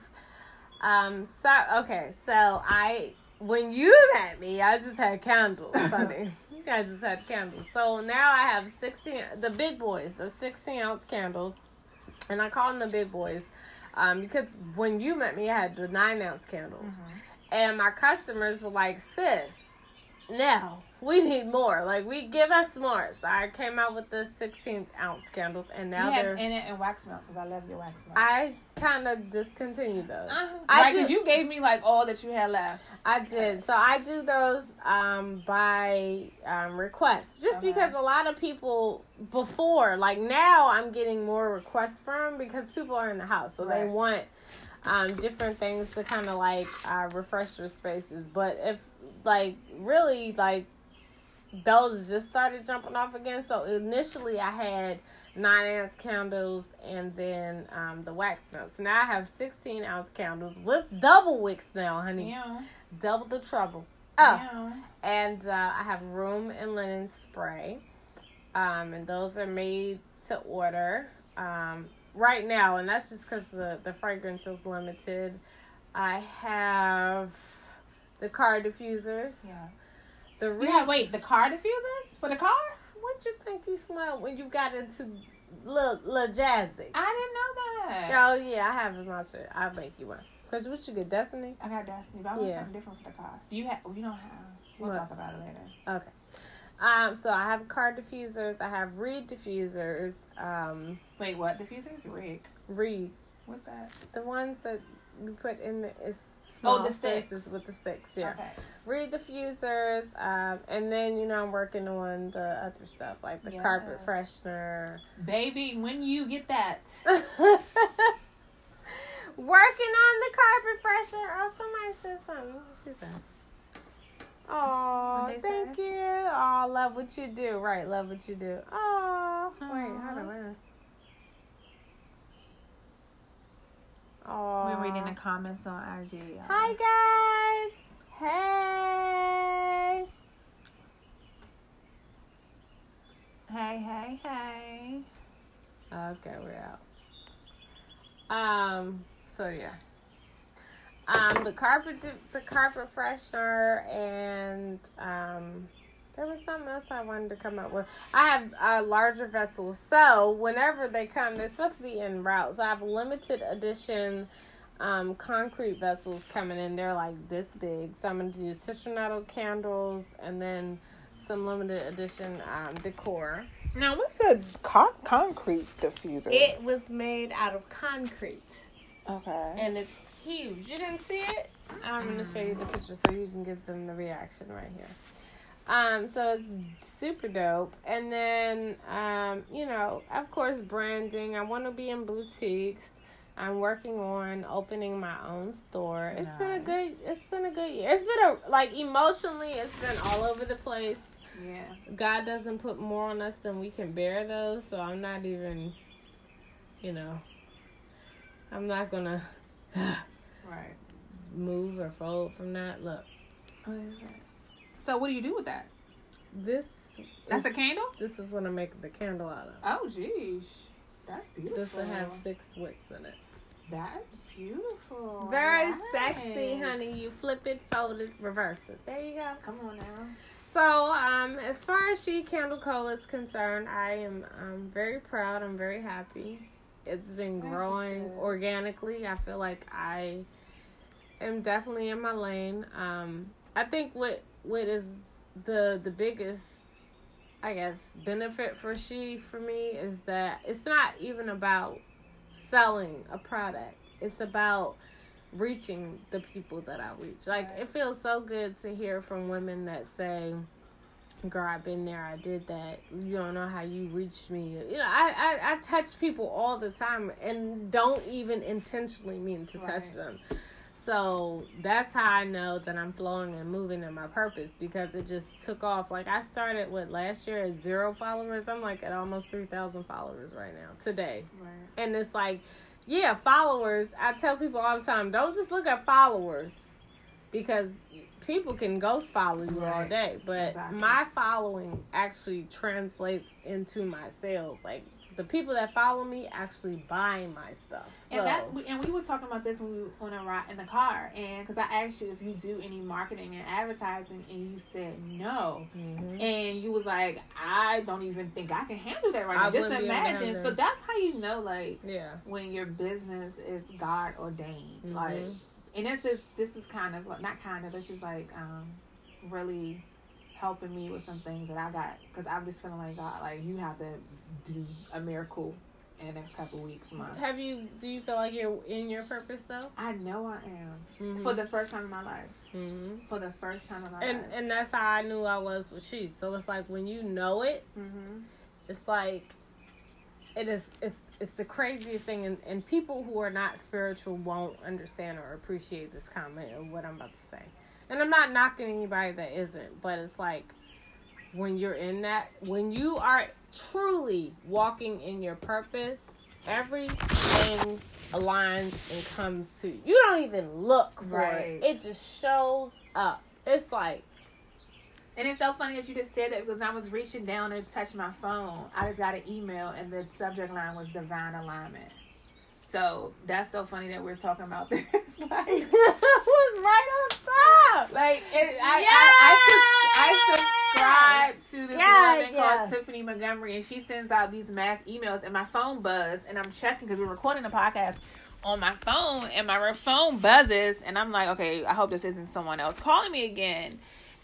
Um. So okay. So I when you met me, I just had candles, honey. you guys just had candles. So now I have sixteen. The big boys, the sixteen ounce candles, and I call them the big boys, um, because when you met me, I had the nine ounce candles, Mhm. and my customers were like, "Sis, now we need more. Like, we give us more." So I came out with the sixteen ounce candles, and now you had they're. in it and wax melts because I love your wax melts. I kind of discontinued those. uh I right, 'cause do- you gave me like all that you had left. I did. So I do those um, by um, request, just Okay. because a lot of people before, like now, I'm getting more requests from because people are in the house, so they want um, different things to kind of like uh, refresh their spaces. But if like really like those just started jumping off again, so initially I had nine ounce candles and then um, the wax melts. Now I have 16 ounce candles with double wicks now, honey Yeah. double the trouble. Oh, Yeah. and uh, I have room and linen spray, um, and those are made to order um, right now, and that's just because the the fragrance is limited. I have the car diffusers. Yeah. The re- had wait the car diffusers for the car? what you think you smell when you got into little little jazzy? I didn't know that. Oh yeah, I have a monster. I'll make you one. Cause what you get, Destiny? I got Destiny, but I want Yeah. something different for the car. Do you have? You don't have. We'll What? talk about it later. Okay. Um, so I have car diffusers. I have reed diffusers. Um, Wait, what diffusers? Rig. reed, What's that? the ones that you put in the Oh, small the sticks. spaces with the sticks. Yeah. Okay. Reed diffusers. Um, and then you know I'm working on the other stuff like the carpet freshener. Baby, when you get that, Working on the carpet freshener. Oh, somebody said something. What she said? Oh, thank say? you. Oh, love what you do. Right, love what you do. Oh, wait, hold on, wait. Oh, we're reading the comments on IG. y'all. Hi guys. Hey. Hey, hey, hey. Okay, we're out. Um. So yeah. Um, the carpet, the carpet freshener, and um, there was something else I wanted to come up with. I have uh, larger vessels, so whenever they come, they're supposed to be in route. So I have limited edition um, concrete vessels coming in. They're like this big. So I'm gonna do citronella candles, and then some limited edition um, decor. Now, what's a con- concrete diffuser? It was made out of concrete, okay. and it's huge. You didn't see it? I'm gonna show you the picture so you can give them the reaction right here. Um, so it's super dope. And then, um, you know, of course, branding. I want to be in boutiques. I'm working on opening my own store. It's been a good. It's been a good year. It's been a like emotionally. It's been all over the place. yeah. God doesn't put more on us than we can bear, though. So I'm not even, you know, I'm not gonna Right. move or fold from that. Look, What is that? So, what do you do with that? this. That's a candle? This is what I make the candle out of. Oh, geez. That's beautiful. This will have six wicks in it. That's beautiful. Very Nice. sexy, honey. You flip it, fold it, reverse it. There you go. Come on now. So, um, as far as SheCandleCo. is concerned, I am um, very proud. I'm very happy. It's been growing organically. I feel like I am definitely in my lane. Um, I think what what is the the biggest, I guess, benefit for She for me is that it's not even about selling a product. It's about reaching the people that I reach. Like it feels so good to hear from women that say, "Girl, I've been there. I did that. You don't know how you reached me." You know, I I, I touch people all the time and don't even intentionally mean to touch them. So that's how I know that I'm flowing and moving in my purpose because it just took off. Like I started with last year at zero followers. I'm like at almost three thousand followers right now today. Right. And it's like, yeah, followers. I tell people all the time, don't just look at followers because people can ghost follow you all day. But Exactly. my following actually translates into my sales. Like the people that follow me actually buy my stuff. So And that's we, and we were talking about this when we were on a ride in the car, and because I asked you if you do any marketing and advertising, and you said no, Mhm. and you was like, I don't even think I can handle that right I now. Just wouldn't be able to imagine. So that's how you know, like, yeah. when your business is God ordained, Mhm. like, and this is this is kind of like not kind of this is like um really helping me with some things that I got because I'm just feeling like God, like you have to do a miracle in a couple weeks, months. Have you? Do you feel like you're in your purpose though? I know I am Mhm. for the first time in my life. hmm For the first time in my And life. and that's how I knew I was with she. So it's like when you know it, mm-hmm. it's like it is it's it's the craziest thing and, and people who are not spiritual won't understand or appreciate this comment or what I'm about to say. And I'm not knocking anybody that isn't, but it's like when you're in that when you are truly walking in your purpose, everything aligns and comes to you. You don't even look for Right. it. It just shows up. It's like And it's so funny that you just said that because when I was reaching down to touch my phone, I just got an email and the subject line was divine alignment. So that's so funny that we're talking about this. like, it was right on top. like it, I, I, I, sus- I subscribe to this Yeah, woman yeah. called Tiffany Montgomery, and she sends out these mass emails, and my phone buzz, and I'm checking because we're recording the podcast on my phone, and my phone buzzes, and I'm like, okay, I hope this isn't someone else calling me again.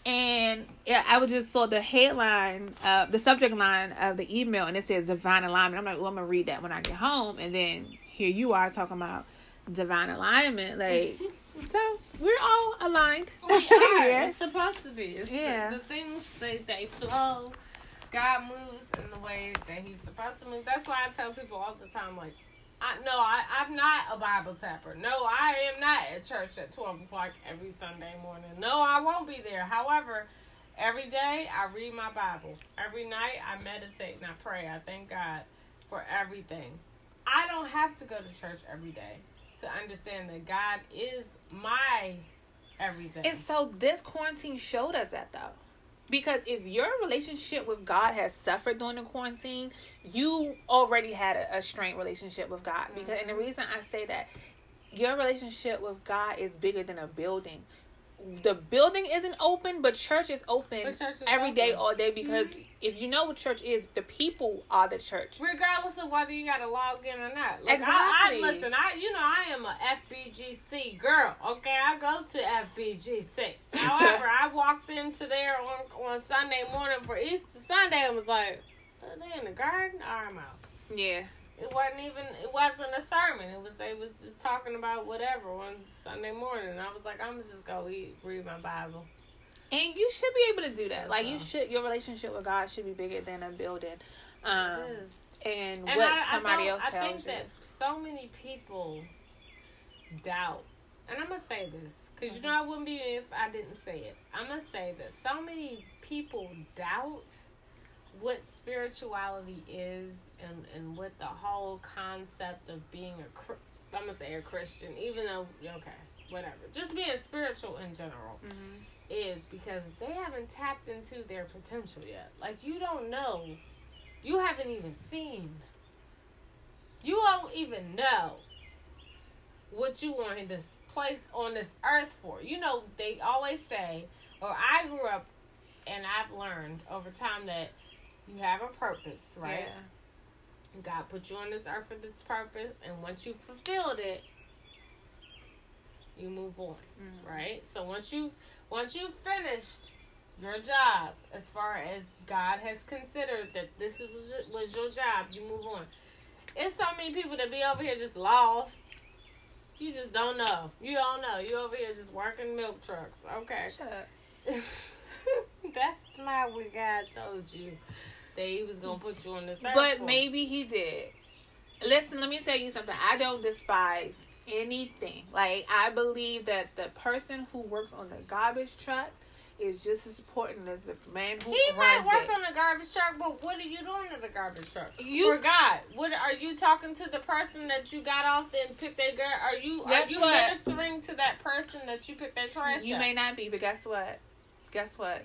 And yeah, I was just saw the headline, uh, the subject line of the email, and it says divine alignment. I'm like, well, I'm gonna read that when I get home, and then here you are talking about divine alignment, like. So we're all aligned. We are. Yeah. It's supposed to be. It's Yeah. The, the things they they flow. God moves in the way that He's supposed to move. That's why I tell people all the time, like, I no, I I'm not a Bible tapper. No, I am not at church at twelve o'clock every Sunday morning. No, I won't be there. However, every day I read my Bible. Every night I meditate and I pray. I thank God for everything. I don't have to go to church every day to understand that God is my everything. And so this quarantine showed us that though. Because if your relationship with God has suffered during the quarantine, you already had a, a strained relationship with God. Because and the mm-hmm. reason I say that your relationship with God is bigger than a building. The building isn't open, but church is open church is every day, open. all day. Because if you know what church is, the people are the church. regardless of whether you got to log in or not. Like, Exactly. I, I, listen, I you know I am a FBGC girl. Okay, I go to FBGC. However, I walked into there on on Sunday morning for Easter Sunday and was like, oh, they in the garden. Right, I'm out. Yeah, It wasn't even. It wasn't a sermon. It was. They was just talking about whatever on Sunday morning. And I was like, I'm just going to go eat, read my Bible. and you should be able to do that. Like you Uh-huh. should, your relationship with God should be bigger than a building. Um, and, And what I, somebody I else I tells think you. that so many people doubt, and I'm gonna say this because you know I wouldn't be if I didn't say it. I'm gonna say this: so many people doubt what spirituality is and and what the whole concept of being a I'm gonna say a Christian, even though okay, whatever, just being spiritual in general Mhm. is because they haven't tapped into their potential yet. Like you don't know. You haven't even seen. You don't even know what you want in this place on this earth for. You know, they always say, or I grew up and I've learned over time that you have a purpose, right? Yeah. God put you on this earth for this purpose, and once you fulfilled it, you move on, Mhm. right? So once you once you've finished your job, as far as God has considered that this is, was was your job, you move on. It's so many people that be over here just lost. You just don't know. You don't know. You over here just working milk trucks. Okay. Shut up. That's not what God told you. That He was gonna put you on this earth. But maybe he did. Listen, let me tell you something. I don't despise anything. Like I believe that the person who works on the garbage truck is just as important as the man who He might work it. on the garbage truck, but what are you doing in the garbage truck? You- For God, what are you talking to the person that you got off and picked their girl? Are you Guess are you what? ministering to that person that you picked their trash? You up? may not be, but guess what? Guess what?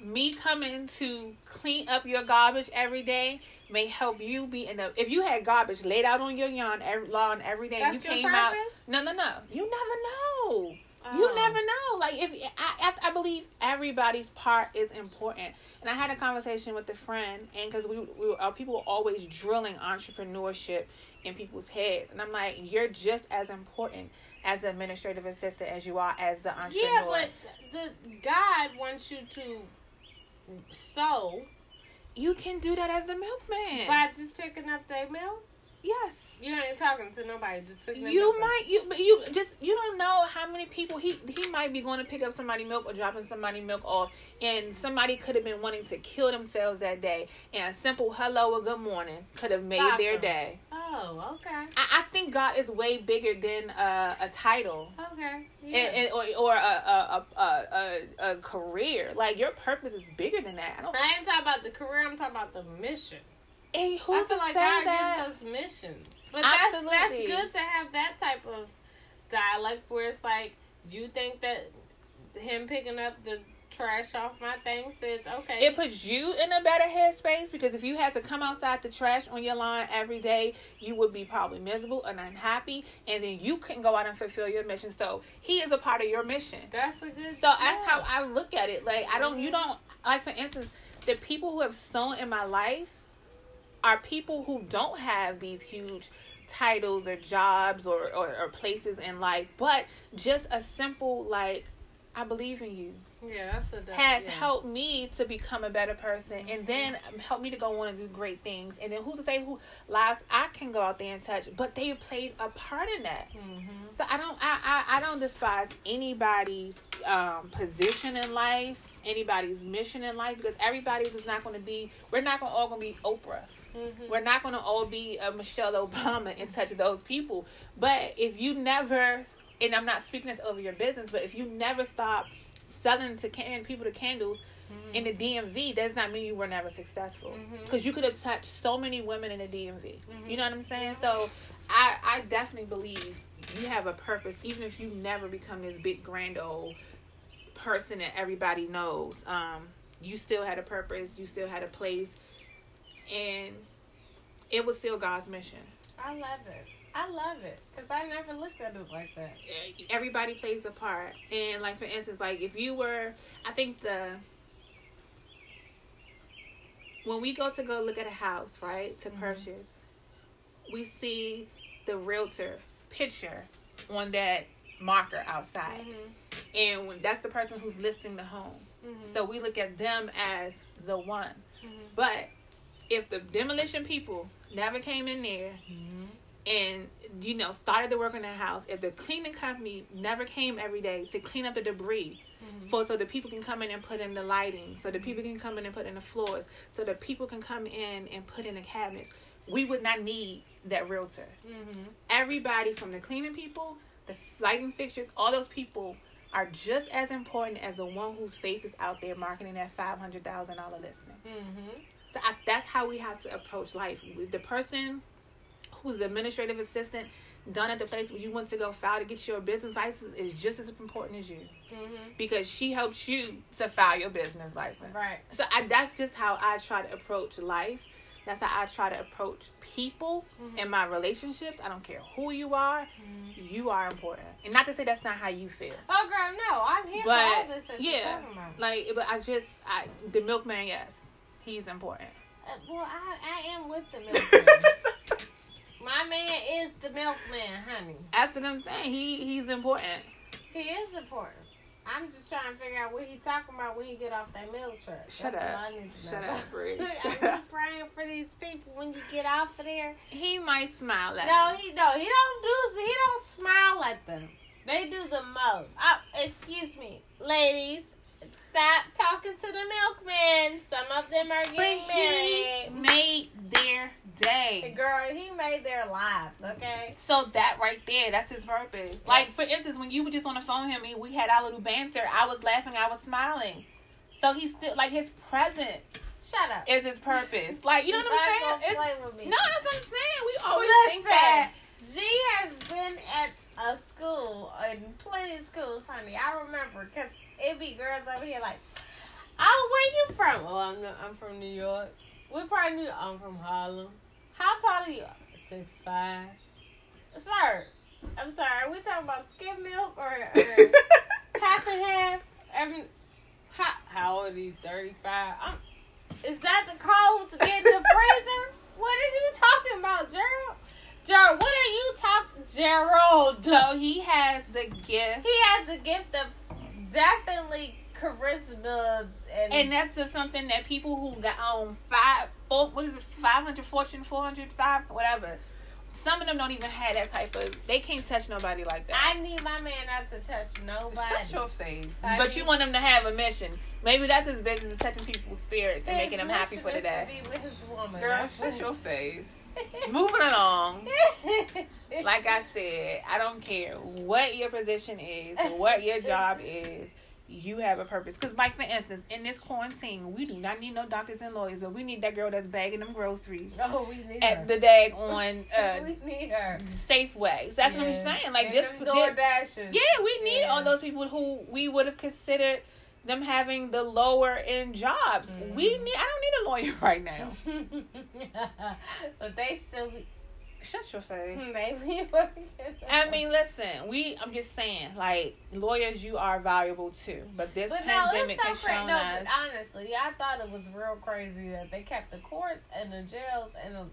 Me coming to clean up your garbage every day may help you be in a. If you had garbage laid out on your lawn every, lawn every day, That's you your came out. No, no, no. You never know. You Oh. never know. Like if I, I, I believe everybody's part is important. And I had a conversation with a friend, and because we, we were, uh, people were always drilling entrepreneurship in people's heads, and I'm like, you're just as important as administrative assistant as you are as the entrepreneur. Yeah, but the God wants you to sow you can do that as the milkman. by just picking up their milk. yes. You ain't talking to nobody. Just picking up You might you but you just you don't know how many people he he might be going to pick up somebody milk or dropping somebody milk off and somebody could have been wanting to kill themselves that day and a simple hello or good morning could have made Stop their them. day. Oh, okay, I, I think God is way bigger than uh, a title. okay, yeah. And, and, or or a a, a, a a career like your purpose is bigger than that. I don't. I ain't talking about the career. I'm talking about the mission. I who's to feel like God that? gives us missions, but that's that's good to have that type of dialect where it's like you think that him picking up the trash off my thing says okay. It puts you in a better headspace because if you had to come outside the trash on your lawn every day, you would be probably miserable and unhappy, and then you couldn't go out and fulfill your mission. So he is a part of your mission. that's a good. So that's how I look at it. Like I don't, you don't like for instance, the people who have sown in my life are people who don't have these huge titles or jobs or, or, or places in life, but just a simple like, I believe in you Yeah, that's a. has yeah. helped me to become a better person and then helped me to go on and do great things. And then who's to say who lives I can go out there and touch, but they played a part in that. Mhm. So I don't I, I, I don't despise anybody's um, position in life, anybody's mission in life because everybody's is not going to be. We're not going to all going to be Oprah. Mhm. We're not going to all be uh, Michelle Obama and touch those people. But if you never, and I'm not speaking this over your business, but if you never stop selling to can people to candles in the DMV, does not mean you were never successful. Mhm. Because you could have touched so many women in the DMV. Mhm. You know what I'm saying? So I I definitely believe you have a purpose, even if you never become this big grand old person that everybody knows. Um, you still had a purpose. You still had a place, and it was still God's mission. I love it. I love it because I never looked at it like that. everybody plays a part. And like for instance, like if you were, I think the when we go to go look at a house, right, to Mhm. purchase, we see the realtor picture on that marker outside, and when, that's the person who's listing the home. Mhm. So we look at them as the one. Mhm. But if the demolition people never came in there and you know started to work on the house if the cleaning company never came every day to clean up the debris Mhm. for so the people can come in and put in the lighting so the people can come in and put in the floors so the people can come in and put in the cabinets we would not need that realtor Mhm. everybody from the cleaning people the lighting fixtures all those people are just as important as the one whose face is out there marketing that $500000 listing Mhm. so I, that's how we have to approach life. With The person who's the administrative assistant done at the place where you went to go file to get your business license is just as important as you Mhm. because she helps you to file your business license. Right. So I, that's just how I try to approach life. That's how I try to approach people Mhm. in my relationships. I don't care who you are, Mhm. you are important. And not to say that's not how you feel. Oh, girl, no, I'm here But, for all this. you're yeah. Like, but I just, I, the milkman, yes, he's important. Uh, well, I, I am with the milkman. My man is the milkman, honey. That's what I'm saying. He he's important. He is important. I'm just trying to figure out what he talking about when he get off that milk truck. Shut That's up. Shut up, Bridge. Are you praying for these people when you get off of there? He might smile at No, he no, he don't do. He don't smile at them. They do the most. Oh, excuse me, ladies. Stop talking to the milkman. Some of them are But getting he married. made their day. Girl, he made their lives. Okay. So that right there, that's his purpose. Like for instance, when you were just on the phone with him and we had our little banter, I was laughing, I was smiling. So he's still like his presence Shut up. is his purpose. Like you know what I'm saying? play with me. no, that's what I'm saying. We always think that. G has been at a school, in plenty of schools, honey. I remember because it be girls over here like, oh, where you from? Oh, I'm I'm from New York. What part of New York? I'm from Harlem. How tall are you? Six five. Sir, I'm sorry. Are we talking about skim milk or, or half and half? Every, how, how old are you? Thirty five. Is that the code to get in the freezer? What are you talking about, Gerald? Gerald, what are you talking, Gerald? So he has the gift He has the gift of definitely charisma and, and that's just something that people who got on five, four, what is it, five hundred Fortune, four hundred five, whatever. Some of them don't even have that type of. They can't touch nobody like that. I need my man not to touch nobody. Shut your face. I but need- you want him to have a mission. Maybe that's his business, is touching people's spirits and making them happy for the day. be with his woman. Girl, shut your face. Moving along. Like I said, I don't care what your position is, what your job is. You have a purpose. Because, like, for instance, in this quarantine, we do not need no doctors and lawyers, but we need that girl that's bagging them groceries oh, we need her. at the dag on uh, we need her. Safeway. So that's what I'm saying. Like, And this. this yeah, we need Yeah. all those people who we would have considered them having the lower end jobs. We Mhm. need. I don't need a lawyer right now. but they still be, Shut your face. they be working. I mean, listen, we. I'm just saying, like lawyers, you are valuable too. But this But pandemic has shown No, us. honestly, I thought it was real crazy that they kept the courts and the jails and the.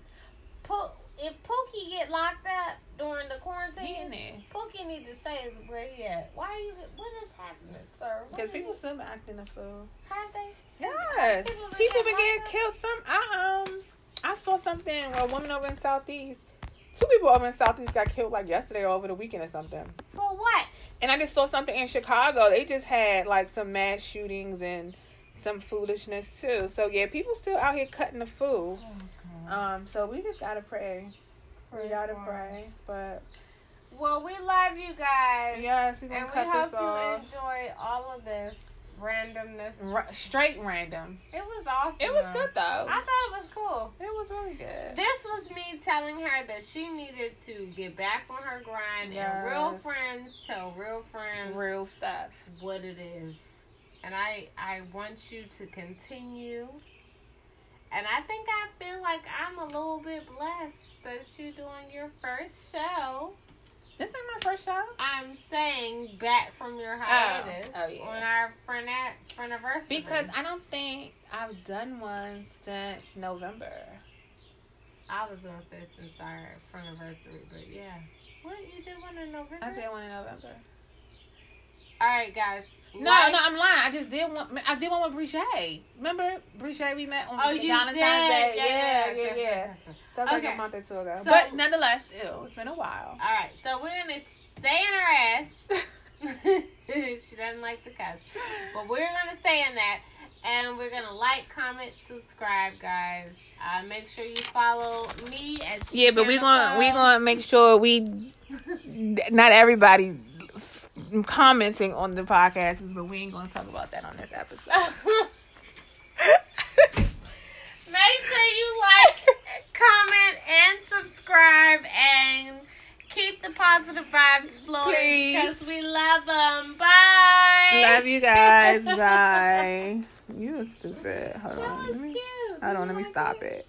Po- if Pookie get locked up during the He in quarantine, there Pookie need to stay where he at. Why are you? What is happening, sir? Because is- people still been acting a fool. have they? Yes, People been people getting been getting killed. Some I um I saw something where a woman over in Southeast, two people over in Southeast got killed like yesterday or over the weekend or something. For what? And I just saw something in Chicago. They just had like some mass shootings and some foolishness too. So yeah, people still out here cutting the fool. Um, so we just gotta pray. We gotta pray. But Well, we love you guys. yes, we And we hope you off. enjoy all of this randomness. Ra- straight random. It was awesome. It was good though. I thought it was cool. It was really good. This was me telling her that she needed to get back on her grind and real friends tell real friends Real stuff. what it is. And I I want you to continue. And I think I feel like I'm a little bit blessed that you're doing your first show. This ain't my first show. I'm saying back from your oh. hiatus Oh, yeah. on our friend anniversary. Because I don't think I've done one since November. I was gonna say since our anniversary, but yeah. What you did one in November? I did one in November. All right, guys. No, Like- no, I'm lying. I just did one. I did one with Brichet. Remember Brichet? We met on Oh, you Valentine's did. Day. Yeah, Yeah, yeah, yeah, yes, yeah. yes, yes, yes. So like a month or two ago. So- but nonetheless, still, it's been a while. All right, so we're gonna stay in our ass. she doesn't like the cuss, but we're gonna stay in that, and we're gonna like, comment, subscribe, guys. Uh, make sure you follow me at Yeah, but we're gonna we Jennifer. gonna make sure we not everybody s- commenting on the podcast, but we ain't gonna talk about that on this episode. Make sure you like, comment, and subscribe, and keep the positive vibes flowing because we love them. Bye. Love you guys. Bye. You stupid. Hold That on. was Let me, cute. hold on. You Let me oh stop it? it.